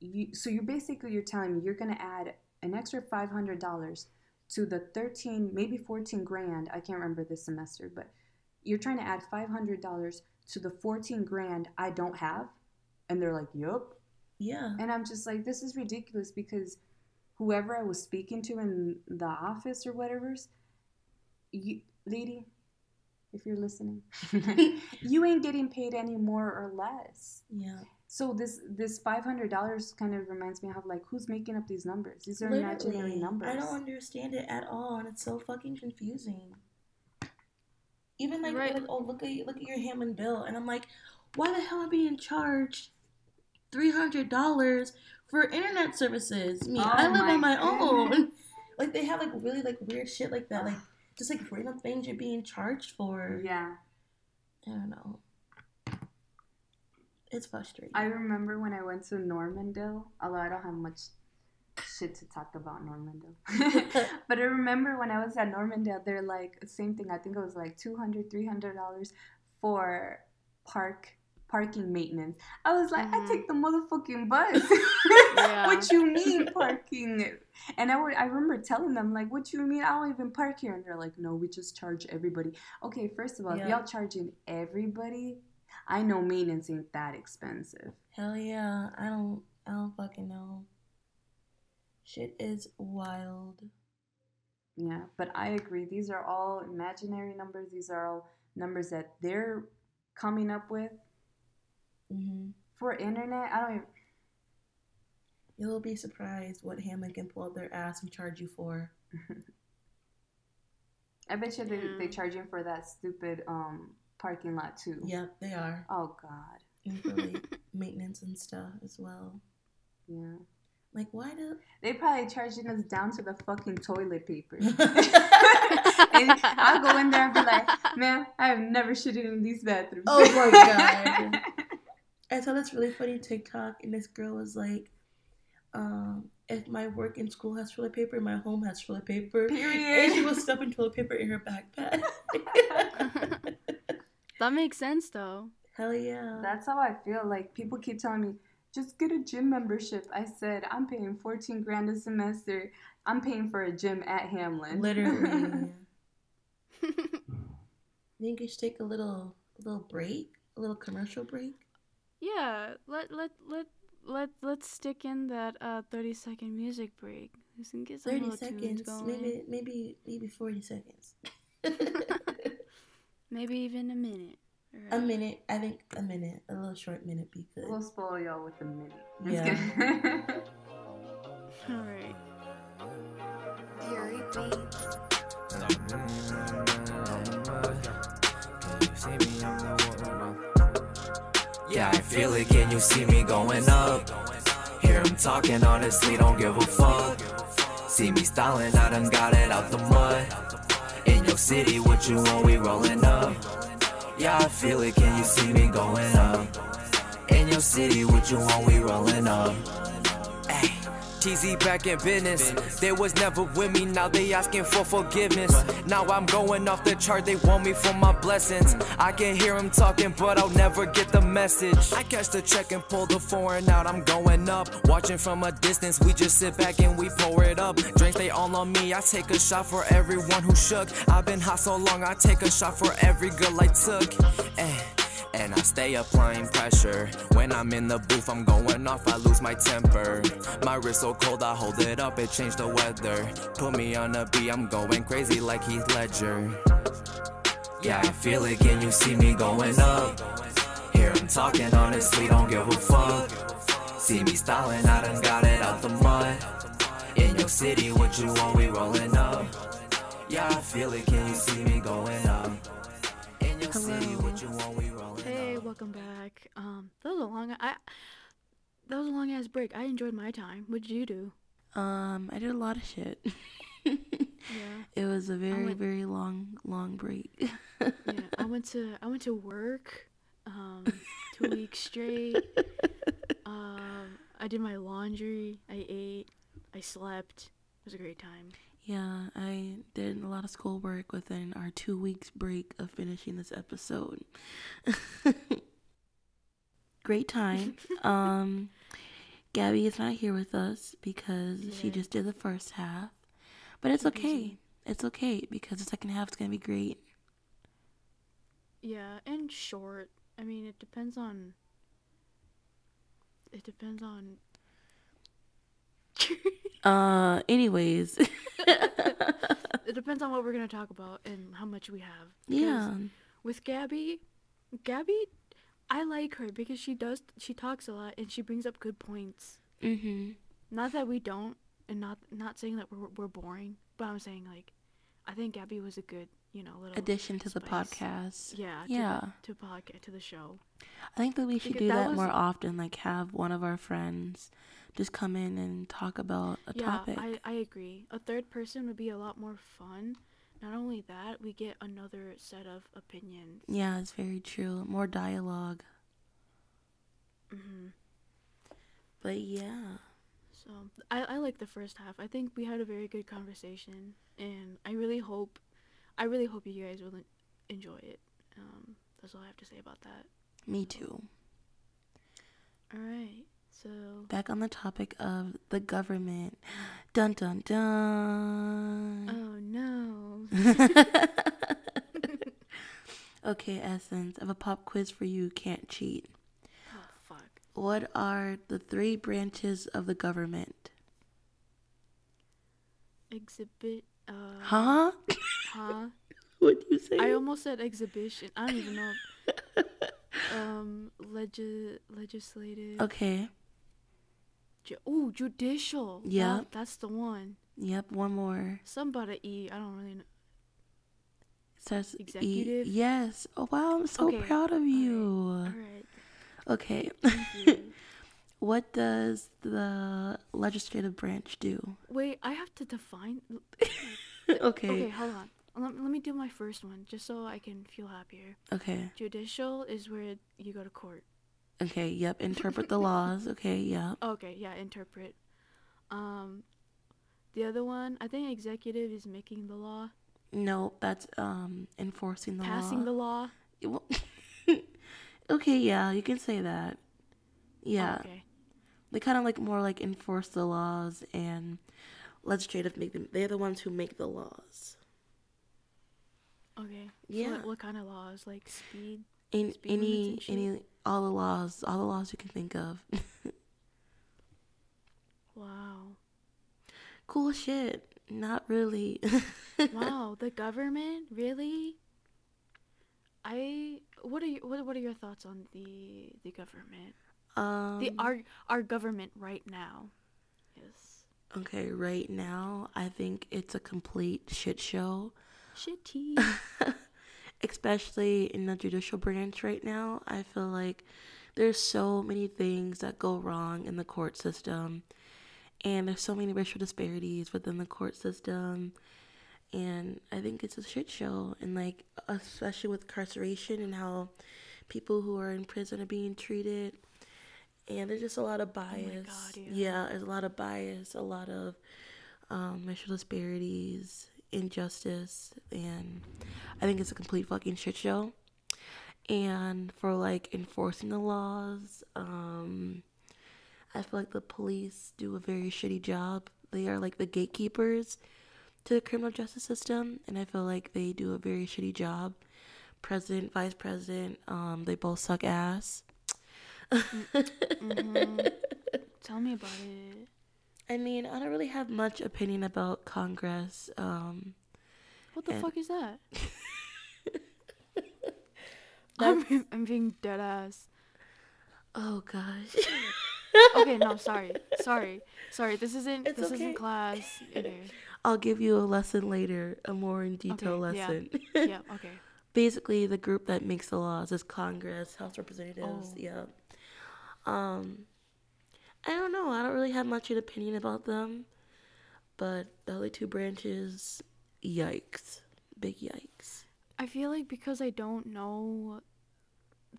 you, so you're basically, you're telling me you're going to add an extra $500 to the 13, maybe 14 grand. I can't remember this semester, but you're trying to add $500 to the 14 grand I don't have. And they're like, yup. Yeah. And I'm just like, this is ridiculous because whoever I was speaking to in the office or whatever's, you, lady, if you're listening, you ain't getting paid any more or less. Yeah. So this this five hundred dollars kind of reminds me of like who's making up these numbers? These are imaginary numbers. I don't understand it at all, and it's so fucking confusing. Even like, Right. like oh look at look at your Hamline bill, and I'm like, why the hell am I being charged three hundred dollars for internet services? Me, Oh I live on my goodness. own. Like they have like really like weird shit like that, like just like random things you're being charged for. Yeah. I don't know. It's frustrating. I remember when I went to Normandale, although I don't have much shit to talk about Normandale. but I remember when I was at Normandale, they're like, same thing, I think it was like $200, $300 for park parking maintenance. I was like, I Mhm. take the motherfucking bus. Yeah. what you mean parking? And I would, I remember telling them like, what you mean? I don't even park here. And they're like, no, we just charge everybody. Okay, first of all, Yeah. y'all charging everybody, I know maintenance ain't that expensive. Hell yeah. I don't I don't fucking know. Shit is wild. Yeah, but I agree. These are all imaginary numbers. These are all numbers that they're coming up with hmm for internet. I don't even. You'll be surprised what Hamline can pull up their ass and charge you for. I bet you they they charge you for that stupid um parking lot too. Yep, they are. Oh God. And maintenance and stuff as well. Yeah. Like why do They probably charging us down to the fucking toilet paper. and I'll go in there and be like, man, I have never shitted in these bathrooms. Oh my God. I saw this really funny TikTok, and this girl was like, um, "If my work in school has toilet paper, my home has toilet paper." Period. And she was stuffing toilet paper in her backpack. That makes sense though. Hell yeah! That's how I feel. Like people keep telling me, just get a gym membership. I said I'm paying 14 grand a semester. I'm paying for a gym at Hamline. literally. I Think you should take a little, a little break, a little commercial break. yeah, let let let let let's stick in that uh 30 second music break. We can get some Thirty seconds, going. maybe, maybe, maybe forty seconds. Maybe even a minute. a minute, I think a minute, a little short minute be good. We'll spoil y'all with a minute. Just Yeah. All right. Fury Yeah, I feel it. Can you see me going up? Hear him talking, honestly, don't give a fuck. See me styling, I done got it out the mud. Your city, what you want, we rolling up. Yeah, I feel it. Can you see me going up? In your city, what you want, we rolling up. Back in business. They was never with me, now they asking for forgiveness. Now I'm going off the chart, they want me for my blessings. I can hear them talking, but I'll never get the message. I catch the check and pull the foreign out, I'm going up. Watching from a distance, we just sit back and we pour it up. Drinks they all on me, I take a shot for everyone who shook. I've been hot so long, I take a shot for every girl I took. Eh. And I stay applying pressure. When I'm in the booth, I'm going off, I lose my temper. My wrist so cold, I hold it up, it changed the weather. Put me on a beat, I'm going crazy like Heath Ledger. Yeah, I feel it, can you see me going up? Hear him talking, honestly, don't give a fuck. See me styling, I done got it out the mud. In your city, what you want, we rolling up. Yeah, I feel it, can you see me going up? In your city, what you want, we up. Welcome back. Um, that was a long. I that was a long ass break. I enjoyed my time. What did you do? Um, I did a lot of shit. Yeah. It was a very, went- very long, long break. Yeah. I went to I went to work. Um, two weeks straight. Um, I did my laundry. I ate. I slept. It was a great time. Yeah, I did a lot of schoolwork within our two weeks break of finishing this episode. Great time. um, Gabby is not here with us because she just did the first half, but it's okay. It's okay because the second half is gonna be great. Yeah, and short. I mean, it depends on. It depends on. Uh, anyways, it depends on what we're gonna talk about and how much we have. Yeah. With Gabby, Gabby, I like her because she does. She talks a lot and she brings up good points. Mhm. Not that we don't, and not not saying that we're we're boring, but I'm saying like, I think Gabby was a good, you know, little Addition to the podcast. Yeah. To Yeah. To podcast to the show. I think that we should do that that, was- more often. Like have one of our friends just come in and talk about a yeah, topic. I I agree. A third person would be a lot more fun. Not only that, we get another set of opinions. Yeah, it's very true. More dialogue. hmm But yeah. So I, I like the first half. I think we had a very good conversation, and I really hope, I really hope you guys will enjoy it. Um, that's all I have to say about that. Me too. All right. So Back on the topic of the government. Dun dun dun. Oh no. okay, Essence. I have a pop quiz for you. Can't cheat. oh fuck. What are the three branches of the government? Exhibit. Uh. Huh? Huh. What do you say? I almost said exhibition. I don't even know. um. Legi- legislative. okay. Ju- Ooh, judicial. Yeah. that's the one. Yep. One more. Somebody E. I don't really know. It starts E- Executive? yes. Oh wow! I'm so Okay, proud of you. All right. Okay. Thank you. what does the legislative branch do? Wait, I have to define. okay. Okay, hold on. Let, let me do my first one, just so I can feel happier. Okay. Judicial is where you go to court. Okay. Yep. Interpret the laws. Okay. Yep. Okay, yeah, interpret. Um, the other one, I think executive is making the law, No, that's um enforcing the law. passing the law. okay. Yeah, you can say that. Yeah. Okay. They kind of like more like enforce the laws and legislative make them. They're the ones who make the laws. Okay. So Yeah. what, what kind of laws? Like speed? In Speed any any all the laws, all the laws you can think of. Wow. cool shit. Not really. wow, the government really? I what are you, what what are your thoughts on the the government? Um. the our our government right now. Yes. okay, right now I think it's a complete shit show. Shitty. especially in the judicial branch right now. I feel like there's so many things that go wrong in the court system, and there's so many racial disparities within the court system. And I think it's a shit show, and like, especially with incarceration and how people who are in prison are being treated. And there's just a lot of bias. God, yeah. yeah, there's a lot of bias, a lot of um, racial disparities, injustice, and I think it's a complete fucking shit show. And for like enforcing the laws, um, I feel like the police do a very shitty job. They are like the gatekeepers to the criminal justice system, and I feel like they do a very shitty job. President, vice president, um, they both suck ass. Hmm Tell me about it. I mean, I don't really have much opinion about Congress. Um, What the And- fuck is that? I'm, I'm being dead ass. oh gosh. Okay, no, sorry, sorry, sorry. This isn't It's this okay. isn't class. Okay, I'll give you a lesson later, a more in detail Okay, yeah. lesson. yeah, okay. Basically, the group that makes the laws is Congress, House Representatives. Oh. Yeah. Um, I don't know. I don't really have much of an opinion about them, but the other two branches, yikes, big yikes. I feel like because I don't know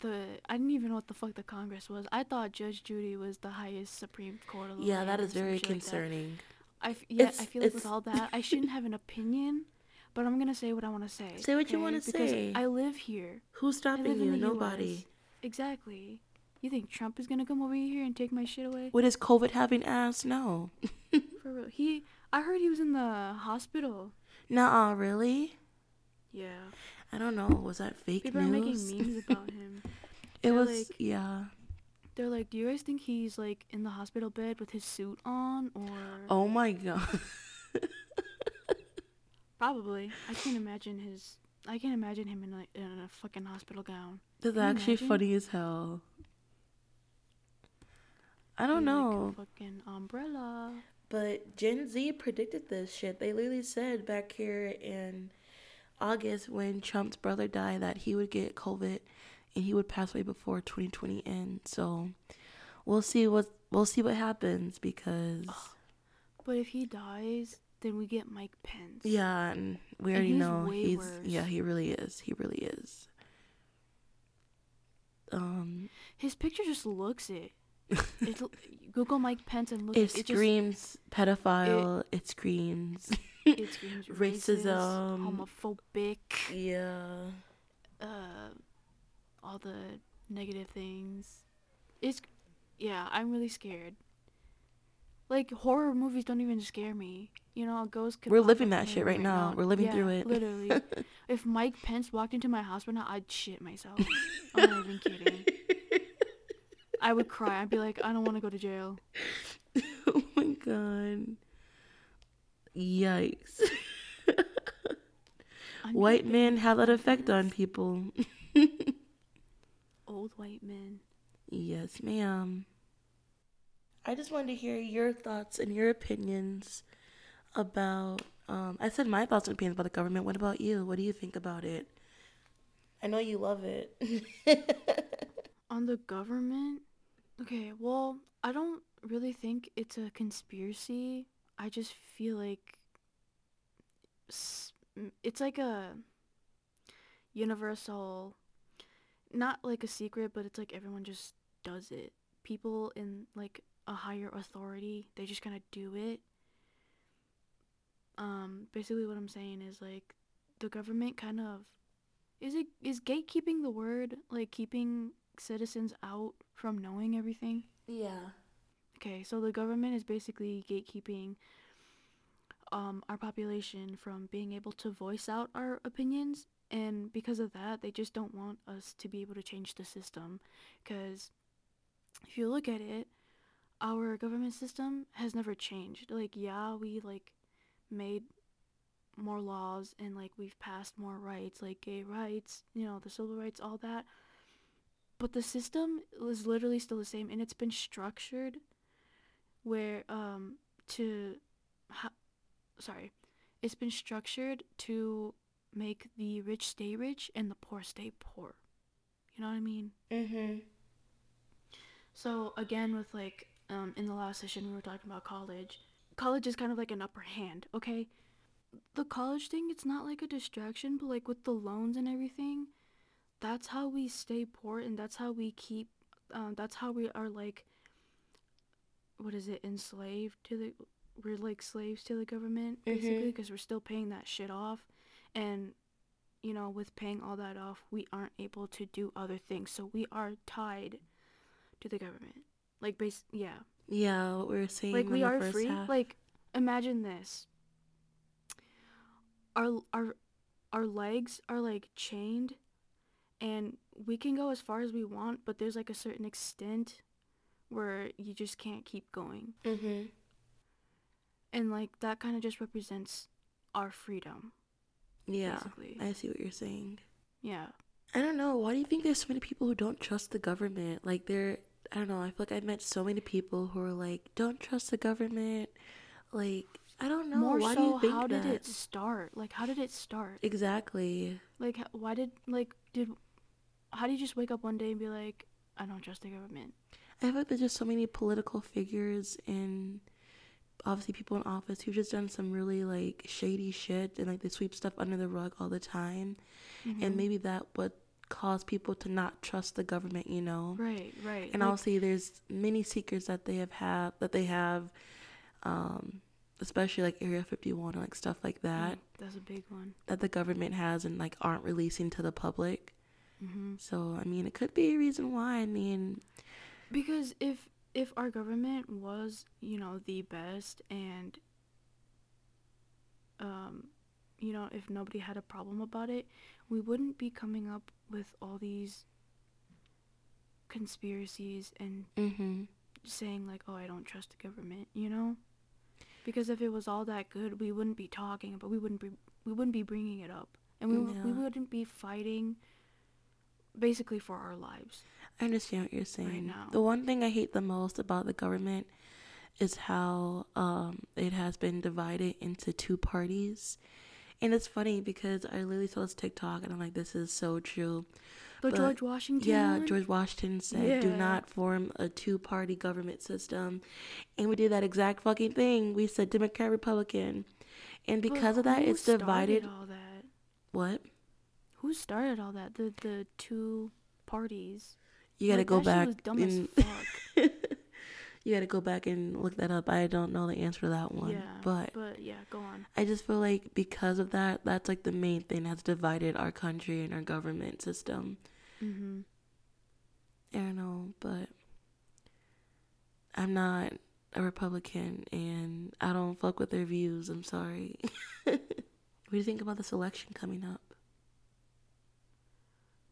the I didn't even know what the fuck the Congress was. I thought Judge Judy was the highest Supreme Court of the Yeah, that is very like concerning. I f- yeah, It's- I feel like with all that, I shouldn't have an opinion, but I'm gonna say what I want to say. Say what you wanna say. I live here. Who's stopping you? Nobody. US. Exactly. You think Trump is gonna come over here and take my shit away? What is COVID having ass? No. For real? He, I heard he was in the hospital. Nuh-uh, really? Yeah. I don't know. Was that fake People news? are making memes about him. it They're was, like- yeah. They're like, "Do you guys think he's like in the hospital bed with his suit on, or Oh my god. probably? I can't imagine his. I can't imagine him in like in a fucking hospital gown. That's actually imagine? funny as hell. I don't Like, know. fucking umbrella. But Gen Z predicted this shit. They literally said back here in August when Trump's brother died that he would get COVID and he would pass away before 2020 ends. So we'll see what we'll see what happens because But if he dies, then we get Mike Pence. yeah, and we And already he's know way he's worse. yeah, he really is. He really is. Um His picture just looks it. It Google Mike Pence and look. it it screams pedophile, it, screams it screams racism. racist, homophobic. yeah. uh, all the negative things. It's yeah, I'm really scared. Like horror movies don't even scare me. You know, a ghost could We're living that shit my right now. room. We're living Yeah, through it. Literally. if Mike Pence walked into my house right now, I'd shit myself. I'm not even kidding. I would cry. I'd be like, I don't want to go to jail. oh my god. Yikes. White men have that effect on people. Old white men. yes, ma'am. I just wanted to hear your thoughts and your opinions about. Um, I said my thoughts and opinions about the government. What about you? What do you think about it? I know you love it. On the government? Okay, well, I don't really think it's a conspiracy. I just feel like it's like a universal, not like a secret, but it's like everyone just does it. People in like a higher authority, they just kind of do it. Um, basically, what I'm saying is like the government kind of is it is gatekeeping the word like keeping citizens out from knowing everything? yeah. Okay, so the government is basically gatekeeping um, our population from being able to voice out our opinions, and because of that, they just don't want us to be able to change the system. Because if you look at it, our government system has never changed. Like, yeah, we like made more laws and like we've passed more rights, like gay rights, you know, the civil rights, all that. But the system is literally still the same, and it's been structured where um to ha- sorry it's been structured to make the rich stay rich and the poor stay poor. You know what i mean? Mm-hmm. so again with like um in the last session we were talking about college. College is kind of like an upper hand okay? The college thing it's not like a distraction but like with the loans and everything that's how we stay poor and that's how we keep um, that's how we are like what is it enslaved to the we're like slaves to the government basically Mhm. because we're still paying that shit off and you know with paying all that off we aren't able to do other things so we are tied to the government like base yeah Yeah, what we were saying. like we are free half. like imagine this our our our legs are like chained and we can go as far as we want but there's like a certain extent where you just can't keep going Mm-hmm. and like that kind of just represents our freedom Yeah, basically I see what you're saying. yeah I don't know. Why do you think there's so many people who don't trust the government? Like, they're, I don't know. I feel like I've met so many people who are like, don't trust the government. Like, I don't know. more Why so do you think how that? did it start like how did it start Exactly. like why did like did how do you just wake up one day and be like i don't trust the government I feel like there's just so many political figures and obviously people in office who've just done some really like shady shit and like they sweep stuff under the rug all the time. Mhm. And maybe that would cause people to not trust the government, you know? right right and like, obviously there's many secrets that they have have that they have um especially like area 51 and like stuff like that mm, that's a big one that the government has and like aren't releasing to the public hmm so i mean it could be a reason why i mean because if if our government was you know the best and um you know if nobody had a problem about it we wouldn't be coming up with all these conspiracies and mm-hmm. saying like oh i don't trust the government you know? Because if it was all that good we wouldn't be talking but we wouldn't be we wouldn't be bringing it up. And we, w we wouldn't be fighting basically for our lives i understand what you're saying now. the one thing i hate the most about the government is how um it has been divided into two parties and it's funny because i literally saw this tiktok and i'm like this is so true the But, george washington Yeah. George Washington said, "Do not form a two-party government system," and we did that exact fucking thing. We said Democrat, Republican, and But because of that, it's divided. all that What? Who started all that the the two parties You got to Like, go back. was dumb as and, fuck. you got to go back and look that up. I don't know the answer to that one, yeah but but yeah go on I just feel like because of that, that's like the main thing that's divided our country and our government system. mm-hmm I don't know, but I'm not a Republican and I don't fuck with their views. I'm sorry. what do you think about this election coming up?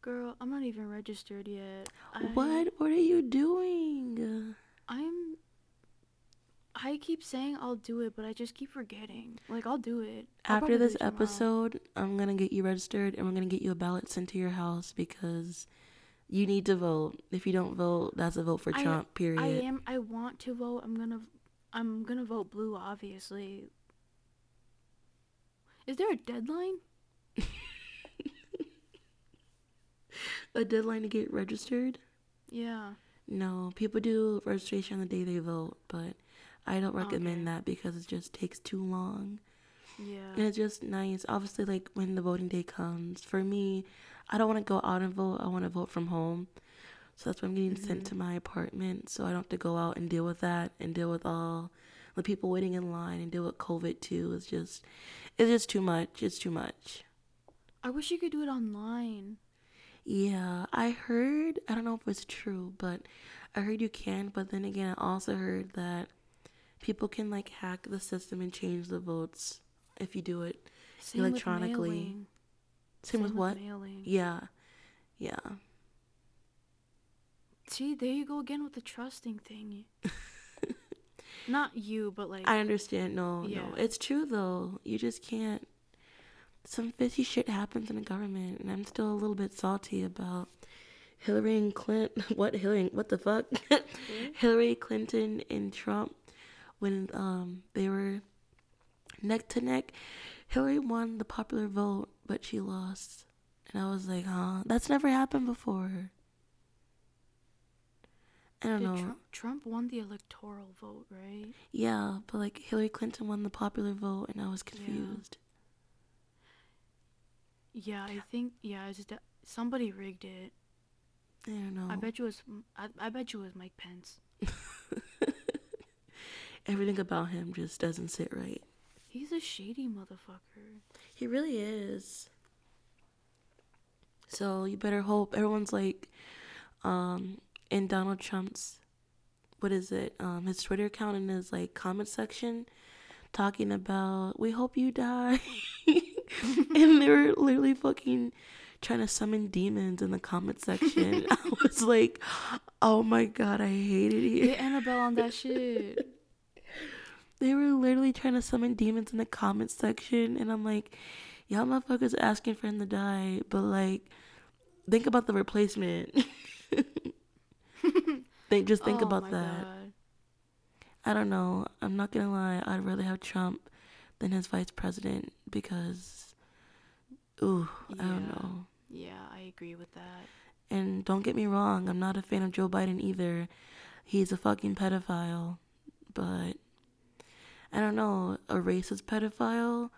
Girl, I'm not even registered yet. I, What? What are you doing? I'm. I keep saying I'll do it, but I just keep forgetting. Like I'll do it I'll After this do it tomorrow. episode, I'm gonna get you registered and we're gonna get you a ballot sent to your house because you need to vote. If you don't vote, that's a vote for I- Trump. period. I am. I want to vote. I'm gonna. I'm gonna vote blue. Obviously. Is there a deadline? a deadline to get registered? Yeah. No, people do registration on the day they vote, but I don't recommend Okay. that because it just takes too long. Yeah. And it's just nice. Obviously, like when the voting day comes, for me, I don't want to go out and vote. I want to vote from home. So that's why I'm getting sent Mhm. to my apartment. So I don't have to go out and deal with that and deal with all the people waiting in line and deal with COVID too. It's just, it's just too much. It's too much. I wish you could do it online. Yeah, I heard, I don't know if it's true, but I heard you can, but then again, I also heard that people can like hack the system and change the votes if you do it. Same with Electronically. mailing. Same, with what? Mailing. Yeah. Yeah. See, there you go again with the trusting thing. Not you, but like I understand. No, Yeah. no. It's true though. You just can't some fishy shit happens in the government and I'm still a little bit salty about Hillary and Clinton what Hillary what the fuck? Hillary Clinton and Trump when um they were neck to neck. Hillary won the popular vote, but she lost. And I was like, huh? That's never happened before. I don't Did know. Trump, Trump won the electoral vote, right? Yeah, but like Hillary Clinton won the popular vote, and I was confused. Yeah, I think yeah, it's de- somebody rigged it. I don't know. I bet you it was I, I bet you it was Mike Pence. Everything about him just doesn't sit right. He's a shady motherfucker. He really is. So you better hope everyone's like, um, in Donald Trump's, what is it? Um, his Twitter account in his like comment section, talking about we hope you die, and they were literally fucking trying to summon demons in the comment section. I was like, oh my god, I hated it. Get Annabelle on that shit. They were literally trying to summon demons in the comment section, and I'm like, y'all motherfuckers asking for him to die, but like, think about the replacement. think, just think Oh about that. God. I don't know. I'm not gonna lie. I'd rather have Trump than his vice president because, ooh, I don't know. Yeah, I agree with that. And don't get me wrong, I'm not a fan of Joe Biden either. He's a fucking pedophile. But I don't know, a racist pedophile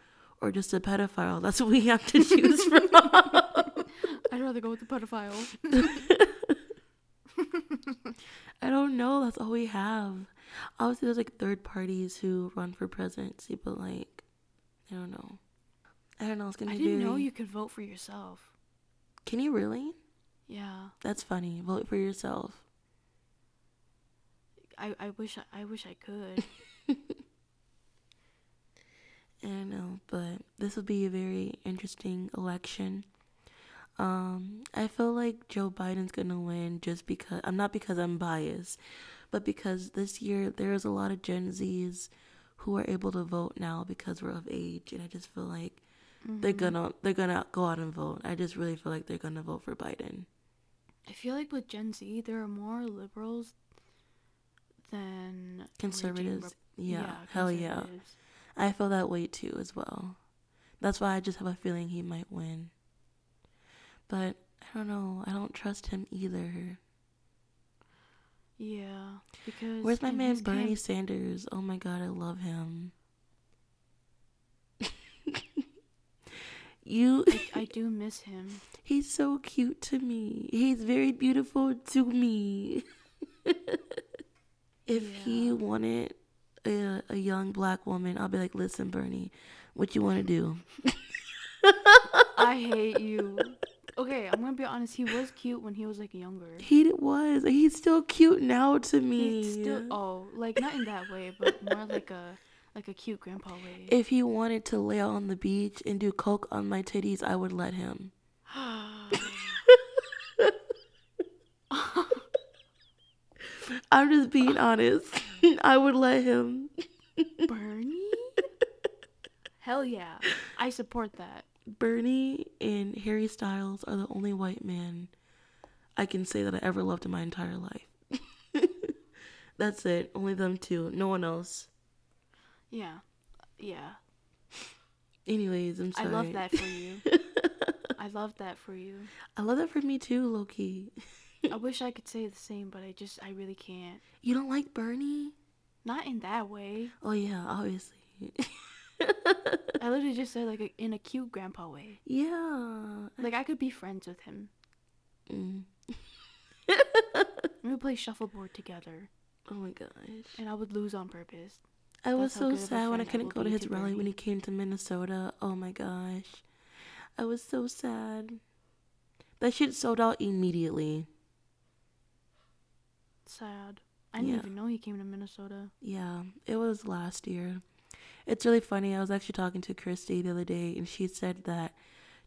or just a pedophile. That's what we have to choose from. I'd rather go with the pedophile. I don't know. That's all we have. Obviously, there's like third parties who run for presidency, but like, I don't know. I don't know. It's gonna I be didn't very. know you could vote for yourself. Can you really? Yeah. That's funny. Vote for yourself. I, I wish I, I wish I could. I don't know, but this will be a very interesting election. Um, I feel like Joe Biden's gonna win just because I'm not because I'm biased, but because this year there is a lot of Gen Zs who are able to vote now because we're of age, and I just feel like they're Mhm. gonna they're gonna go out and vote. I just really feel like they're gonna vote for Biden. I feel like with Gen Z, there are more liberals than Conservatives, raging yeah, rep- hell yeah. I feel that way too as well. That's why I just have a feeling he might win. But I don't know. I don't trust him either. Yeah, because Where's my man Bernie camp- Sanders? Oh my god, I love him. you I, I do miss him. he's so cute to me. He's very beautiful to me. if he wanted a, a young black woman, I'll be like, "Listen, Bernie, what you want to do?" I hate you. Okay, I'm gonna be honest. He was cute when he was like younger. He was. He's still cute now to me. He's still oh, like not in that way, but more like a like a cute grandpa way. if he wanted to lay out on the beach and do coke on my titties, I would let him. I'm just being honest. I would let him. Bernie? Hell yeah, I support that. Bernie and Harry Styles are the only white man I can say that I ever loved in my entire life. That's it. Only them two. No one else. Yeah, yeah. Anyways, I'm sorry. I love that for you. I love that for you. I love that for me too, Loki. I wish I could say the same, but I just I really can't. You don't like Bernie? Not in that way. Oh yeah, obviously. I literally just said like a, in a cute grandpa way. yeah. Like I could be friends with him. Mm. We would play shuffleboard together, Oh my gosh. and I would lose on purpose. I was That's how so good of a sad when I couldn't go to his to rally when he came to Minnesota. Oh my gosh. I was so sad. That shit sold out immediately. Sad. I didn't Yeah. even know he came to Minnesota. Yeah, it was last year. It's really funny. I was actually talking to Christy the other day, and she said that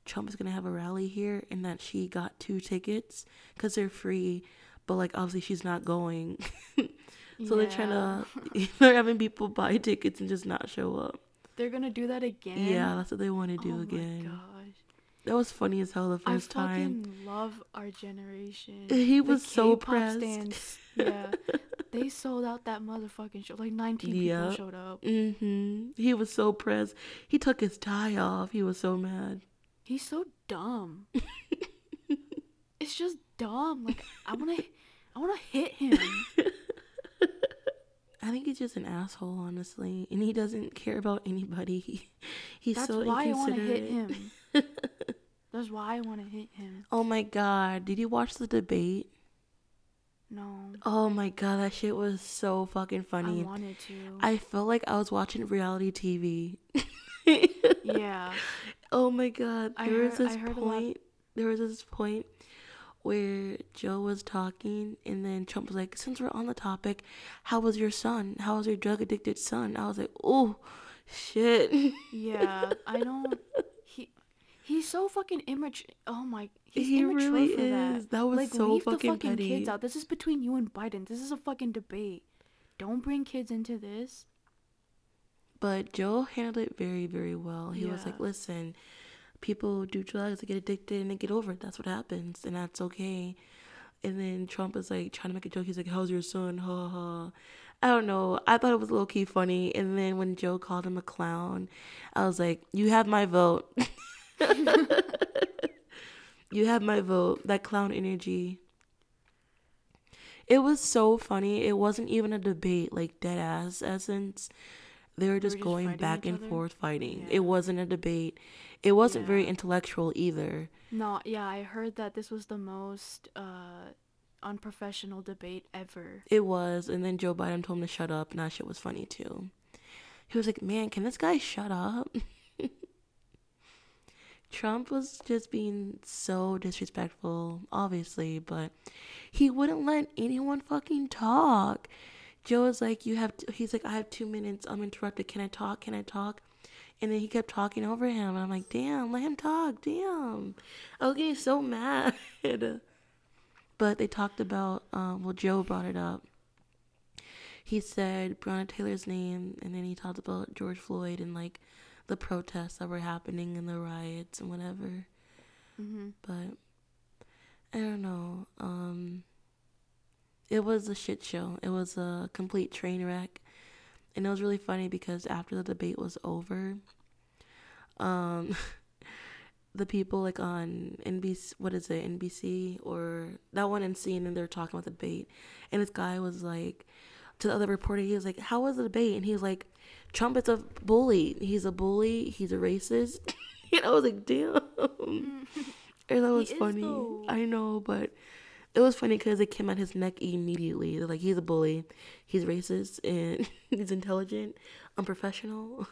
Trump is going to have a rally here and that she got two tickets because they're free, but like obviously she's not going. so they're trying to, they're having people buy tickets and just not show up. They're gonna do that again. Yeah, that's what they want to do oh again. my gosh. That was funny as hell the I first time. fucking love our generation. He The was so K-pop pressed. stands, yeah, they sold out that motherfucking show. Like 19 Yeah. people showed up. Mm-hmm. He was so pressed. He took his tie off. He was so mad. He's so dumb. it's just dumb. Like I wanna, I wanna hit him. I think he's just an asshole, honestly, and he doesn't care about anybody. He's so. That's so why I wanna hit him. That's why I wanna hit him. Oh my god, did you watch the debate? No, Oh my god, that shit was so fucking funny. I wanted to. I felt like I was watching reality TV. yeah, Oh my god, I there was heard- I this heard a lot- point. There was this point where Joe was talking, and then Trump was like, "Since we're on the topic, how was your son? How was your drug addicted son?" I was like, "Oh, shit." yeah. I don't. He, he's so fucking immature. Oh my, he's He immature really for that. is. That was like, so leave fucking the fucking petty. kids out. This is between you and Biden. This is a fucking debate. Don't bring kids into this. But Joe handled it very, very well. He was like, listen, people do drugs, they get addicted, and they get over it. That's what happens, and that's okay. And then Trump is like trying to make a joke. He's like, how's your son? Ha ha. I don't know. I thought it was low key funny. And then when Joe called him a clown, I was like, you have my vote. you have my vote. That clown energy. It was so funny. It wasn't even a debate, like dead ass essence. They were just just going back and other? forth fighting. Yeah. It wasn't a debate. It wasn't very intellectual either. No, yeah, I heard that this was the most uh unprofessional debate ever. It was, and then Joe Biden told him to shut up, and that shit was funny too. He was like, "Man, can this guy shut up?" Trump was just being so disrespectful, obviously, but he wouldn't let anyone fucking talk. Joe was like, "You have," t-, he's like, "I have two minutes. I'm interrupted. Can I talk? Can I talk?" And then he kept talking over him, and I'm like, "Damn, let him talk. Damn." I was getting so mad. but they talked about, um, well, Joe brought it up. He said Breonna Taylor's name, and then he talked about George Floyd and like the protests that were happening and the riots and whatever. hmm But I don't know. Um, it was a shit show. It was a complete train wreck, and it was really funny because after the debate was over, um, the people like on NBC, what is it, NBC or that one in CNN, they're talking about the debate, and this guy was like to the other reporter, he was like, "How was the debate?" And he was like, "Trump is a bully. He's a bully. He's a racist." and I was like, "Damn." And that was is, funny. I know, but it was funny because it came at his neck immediately. They're like, he's a bully, he's racist, and he's intelligent, unprofessional.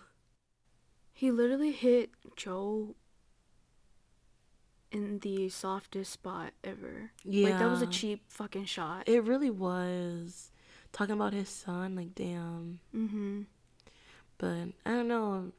He literally hit Joe in the softest spot ever. Yeah. Like that was a cheap fucking shot. It really was. Talking about his son, like damn. mm-hmm. But I don't know.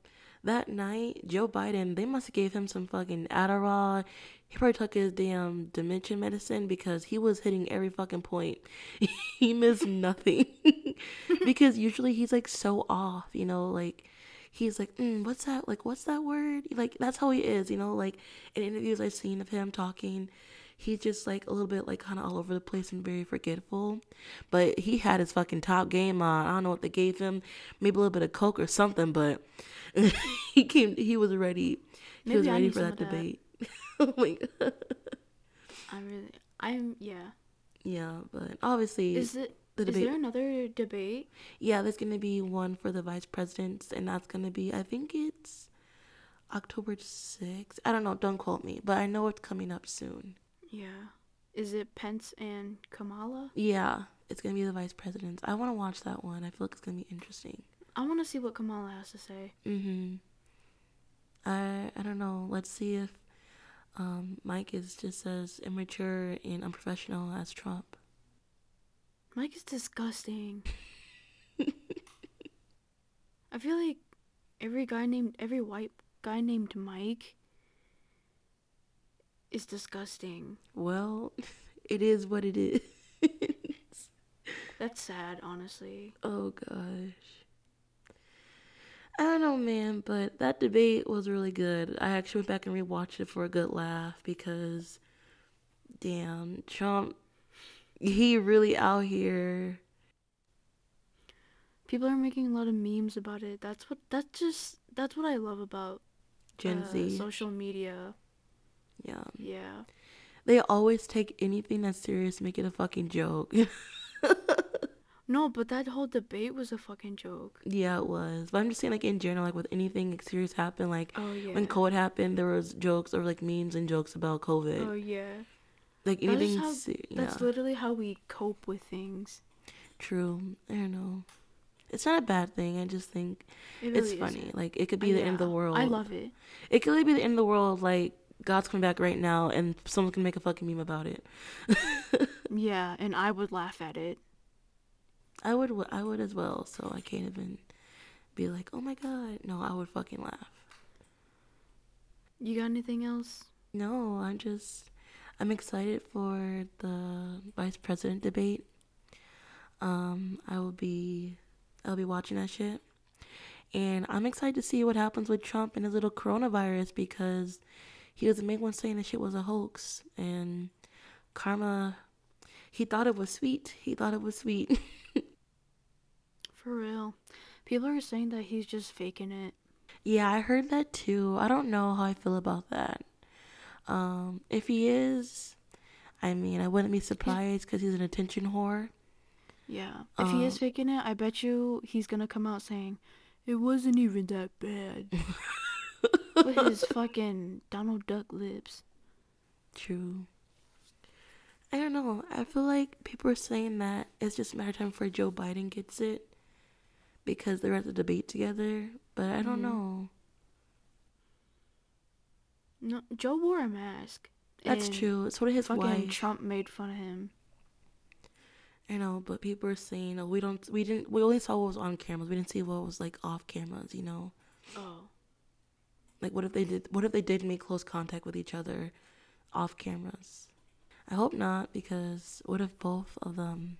That night, Joe Biden, they must have gave him some fucking Adderall. He probably took his damn dementia medicine because he was hitting every fucking point. he missed nothing. because usually he's like so off, you know, like he's like, mm, what's that? Like, what's that word? Like, that's how he is, you know, like in interviews I've seen of him talking, he's just like a little bit like kind of all over the place and very forgetful. But he had his fucking top game on. I don't know what they gave him, maybe a little bit of coke or something, but he came. He was ready. He Maybe was ready for that that. debate. oh my god. I really, I'm yeah. Yeah, but obviously, Is it? the debate. Is there another debate? yeah, there's gonna be one for the vice presidents, and that's gonna be. I think it's October sixth. I don't know. Don't quote me, but I know it's coming up soon. Yeah. Is it Pence and Kamala? Yeah, it's gonna be the vice presidents. I want to watch that one. I feel like it's gonna be interesting. I want to see what Kamala has to say. Mhm. I I don't know. Let's see if um Mike is just as immature and unprofessional as Trump. Mike is disgusting. I feel like every guy named every white guy named Mike is disgusting. Well, it is what it is. That's sad, honestly. oh gosh. I don't know, man, but that debate was really good. I actually went back and rewatched it for a good laugh because, damn, Trump, he really out here. People are making a lot of memes about it. That's what that's just that's what I love about Gen uh, Z. social media. Yeah. Yeah. They always take anything that's serious, make it a fucking joke. No, but that whole debate was a fucking joke. yeah, it was. But I'm just saying, like, in general, like, with anything serious happen, like, Oh yeah. when COVID happened, there was jokes or, like, memes and jokes about COVID. Oh yeah. like, That's anything, how- se- That's yeah, literally how we cope with things. true. I don't know. It's not a bad thing. I just think It it's funny. isn't. Like, it could be uh, the end of the world. I love it. It could really be the end of the world, like, God's coming back right now, and someone's gonna make a fucking meme about it. Yeah, and I would laugh at it. I would, I would as well. So I can't even be like, oh my god. No, I would fucking laugh. You got anything else? No, I'm just I'm excited for the vice president debate. Um, I will be I'll be watching that shit. And I'm excited to see what happens with Trump and his little coronavirus because he was the main one saying that shit was a hoax and karma he thought it was sweet. He thought it was sweet. For real. People are saying that he's just faking it. Yeah, I heard that too. I don't know how I feel about that. Um, if he is, I mean, I wouldn't be surprised because he's an attention whore. Yeah. If he is Um, faking it, I bet you he's gonna come out saying, it wasn't even that bad. With his fucking Donald Duck lips. True. I don't know. I feel like people are saying that it's just a matter of time before Joe Biden gets it because they're at the debate together. But I don't Mhm. know. No, Joe wore a mask. That's and true. So did his Fucking wife. Trump made fun of him. I know, but people are saying, "Oh, we don't. We didn't. We only saw what was on cameras. We didn't see what was like off cameras." You know. Oh. Like, what if they did? What if they did make close contact with each other, off cameras? I hope not, because what if both of them,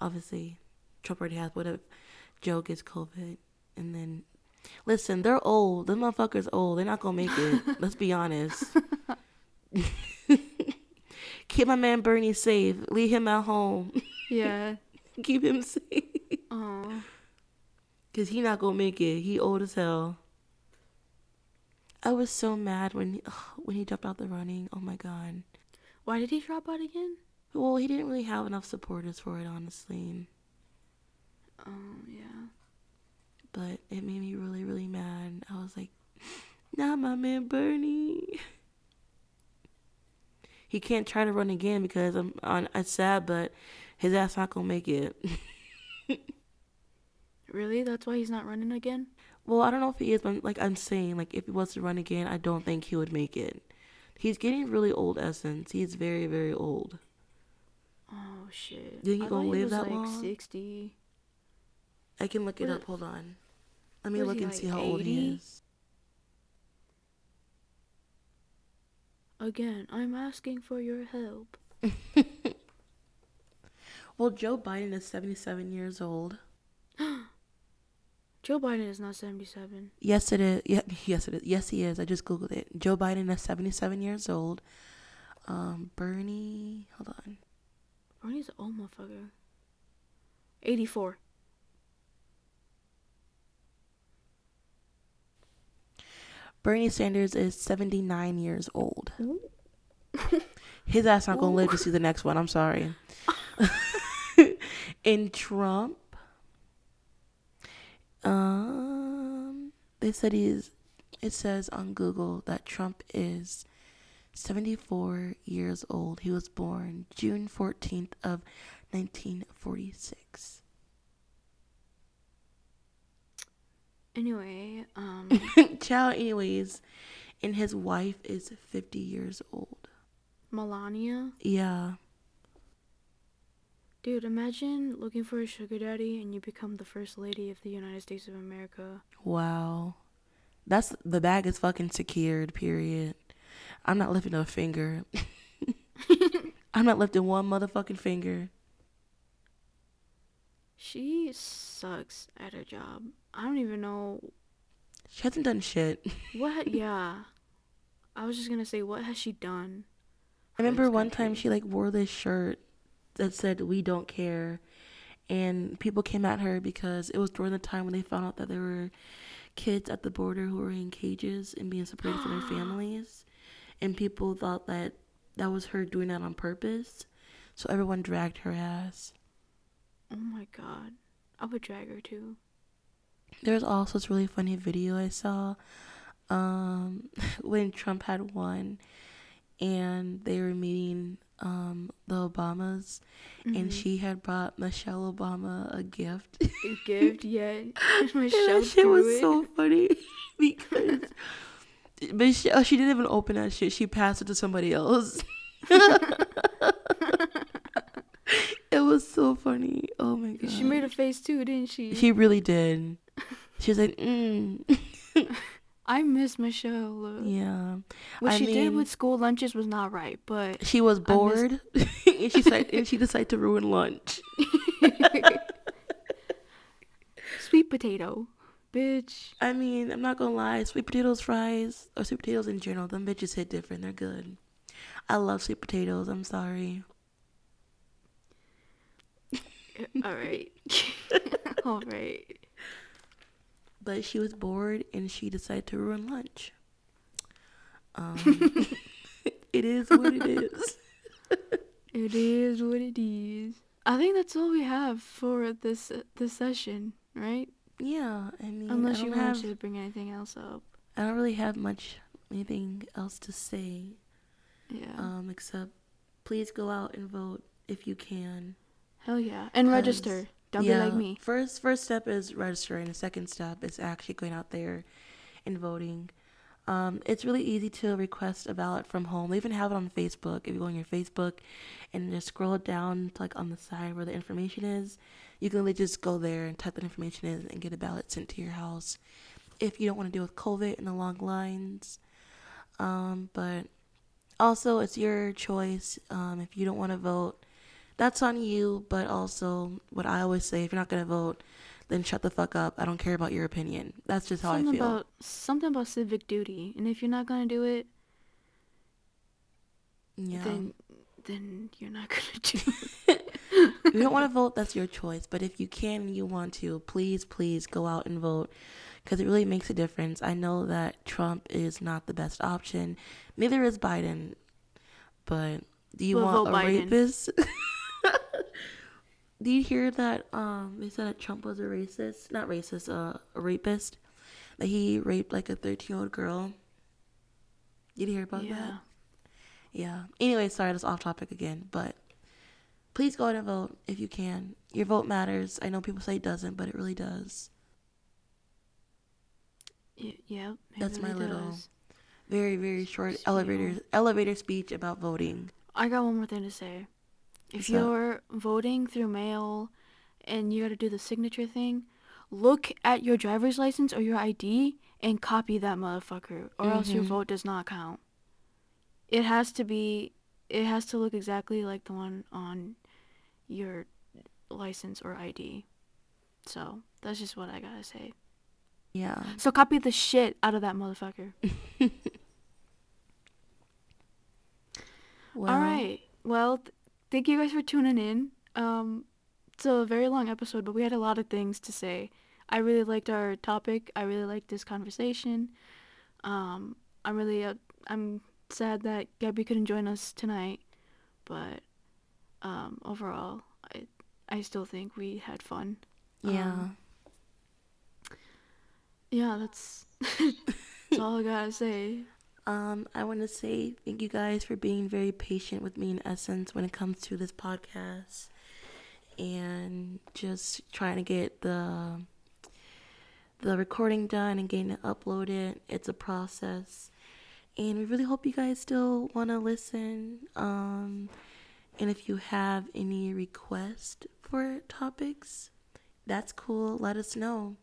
obviously, Trump already has. What if Joe gets COVID and then, listen, they're old. Them motherfuckers old. They're not gonna make it. Let's be honest. Keep my man Bernie safe. Leave him at home. Yeah. Keep him safe. Oh. Cause he not gonna make it. He old as hell. I was so mad when he, when he dropped out the running. Oh my god. Why did he drop out again? Well, he didn't really have enough supporters for it, honestly. Oh, yeah. But it made me really, really mad. I was like, not my man Bernie. He can't try to run again because I'm on. It's sad, but his ass not gonna make it. Really? That's why he's not running again? Well, I don't know if he is, but like I'm saying, like if he was to run again, I don't think he would make it. He's getting really old, Essence. He's very, very old. Oh shit. You think he gonna he live was that like long? 60. I can look it up. Hold on. Let me what look and like, see how old he is. Again, I'm asking for your help. Well, Joe Biden is 77 years old. Joe Biden is not 77. Yes, it is. Yeah, yes, it is. Yes, he is. I just googled it. Joe Biden is 77 years old. Um, Bernie, hold on. Bernie's an old motherfucker. 84. Bernie Sanders is 79 years old. His ass not gonna live to see the next one. I'm sorry. In Trump, um, they said he's. It says on Google that Trump is 74 years old. He was born June 14th of 1946. Anyway, um, Ciao. Anyways, and his wife is 50 years old. Melania. Yeah. Dude, imagine looking for a sugar daddy and you become the first lady of the United States of America. Wow. That's the bag is fucking secured, period. I'm not lifting a finger. I'm not lifting one motherfucking finger. She sucks at her job. I don't even know She hasn't done shit. what. Yeah, I was just gonna say, what has she done? I remember one time she like wore this shirt that said "We don't care," and people came at her because it was during the time when they found out that there were kids at the border who were in cages and being separated from their families, and people thought that that was her doing that on purpose. So everyone dragged her ass. Oh my god, I would drag her too. There's also this really funny video I saw um, when Trump had won and they were meeting um, the Obamas and Mhm. she had brought Michelle Obama a gift. A gift, yeah. and Michelle that shit was it. so funny because Michelle, she didn't even open that shit. She passed it to somebody else. it was so funny. Oh my god. She made a face too, didn't she? She really did. She was like, mm. I miss Michelle. yeah. What I she did with school lunches was not right, but She was I miss- bored, and she said, and she decided to ruin lunch. sweet potato, bitch. I mean, I'm not gonna lie, sweet potatoes fries or sweet potatoes in general, them bitches hit different. They're good. I love sweet potatoes. I'm sorry. All right, all right. But she was bored and she decided to ruin lunch. Um, it is what it is. It is what it is. I think that's all we have for this this session, right? Yeah, I mean, Unless I you have, to bring anything else up. I don't really have much anything else to say. Yeah. Um, except please go out and vote if you can. Hell yeah. and register. Don't be like me. First, first step is registering. The second step is actually going out there and voting. Um, it's really easy to request a ballot from home. They even have it on Facebook. If you go on your Facebook and just scroll down to like on the side where the information is, you can really just go there and type that information in and get a ballot sent to your house. If you don't want to deal with COVID and the long lines, um, but also it's your choice. Um, if you don't want to vote, that's on you. But also, what I always say, if you're not gonna vote, then shut the fuck up. I don't care about your opinion. That's just how something I feel. about something about civic duty. And if you're not gonna do it, yeah. then then you're not gonna do if you don't want to vote, that's your choice. But if you can and you want to, please, please go out and vote because it really makes a difference. I know that Trump is not the best option, neither is Biden. But do you want a Biden. rapist? do you hear that? Um, they said that Trump was a racist, not racist, uh, a rapist. That he raped like a thirteen-year-old girl. Did you hear about that? Yeah. Yeah. Anyway, sorry, that's off topic again, but please go out and vote if you can. Your vote matters. I know people say it doesn't, but it really does. Y- yeah. That's my really little- very very short elevator elevator speech about voting. I got one more thing to say. If that? you're voting through mail and you got to do the signature thing, look at your driver's license or your ID and copy that motherfucker, or else your Mhm. vote does not count. It has to be, it has to look exactly like the one on your license or ID. So that's just what I gotta say. Yeah. So copy the shit out of that motherfucker. Well, All right. Well, th- thank you guys for tuning in. Um, it's a very long episode, but we had a lot of things to say. I really liked our topic. I really liked this conversation. Um, I'm really, uh, I'm sad that Gabby couldn't join us tonight, but um, overall, I, I still think we had fun. Yeah. Um, Yeah, that's, that's all I gotta say. Um, I want to say thank you guys for being very patient with me in essence when it comes to this podcast and just trying to get the the recording done and getting it uploaded. It's a process. And we really hope you guys still want to listen. Um, and if you have any requests for topics, that's cool. Let us know.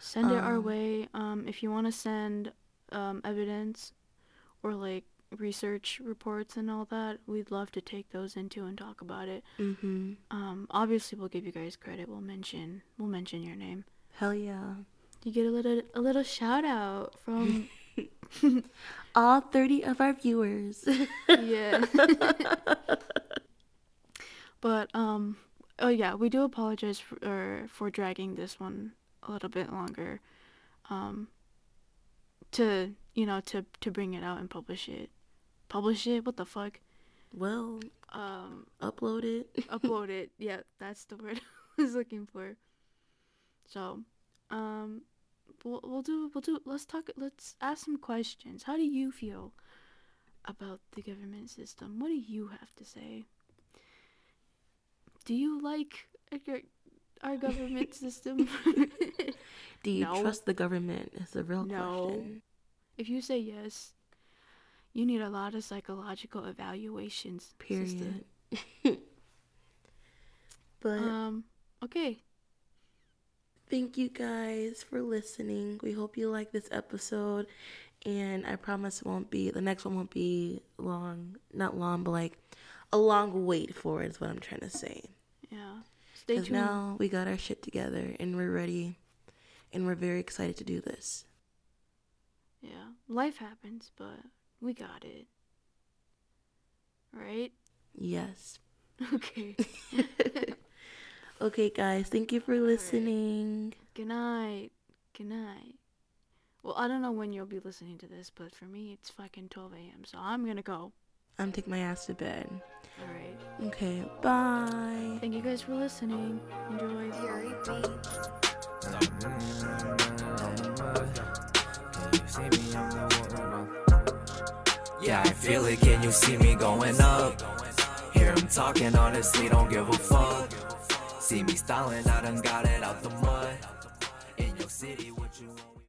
Send it our Um, way. Um, if you want to send um, evidence or like research reports and all that, we'd love to take those into and talk about it. Mm-hmm. Um, obviously, we'll give you guys credit. We'll mention we'll mention your name. Hell yeah. You get a little a little shout out from All 30 of our viewers. yeah. but um, oh yeah, we do apologize for er, for dragging this one a little bit longer. Um, to you know to to bring it out and publish it. Publish it? What the fuck? well, Um, upload it. upload it. Yeah, that's the word I was looking for. So, um, we'll, we'll do we'll do. Let's talk. Let's ask some questions. How do you feel about the government system? What do you have to say? Do you like our, our government system? Do you No. trust the government? Is the real No. question. If you say yes, you need a lot of psychological evaluations. Period. but Um. Okay. thank you guys for listening. We hope you like this episode. And I promise it won't be, the next one won't be long. Not long, but like a long wait for it, is what I'm trying to say. Yeah. Stay tuned. now we got our shit together and we're ready. And we're very excited to do this. Yeah, life happens, but we got it. Right? Yes. Okay. Okay, guys, thank you for All right. listening. Good night. Good night. Well, I don't know when you'll be listening to this, but for me, it's fucking 12 a.m., so I'm gonna go. I'm taking my ass to bed. All right. Okay, bye. Thank you guys for listening. Enjoy. Yeah, I feel it. Can you see me going up? Hear him talking, honestly, don't give a fuck. See me styling, I done got it out the mud. In your city, what you want?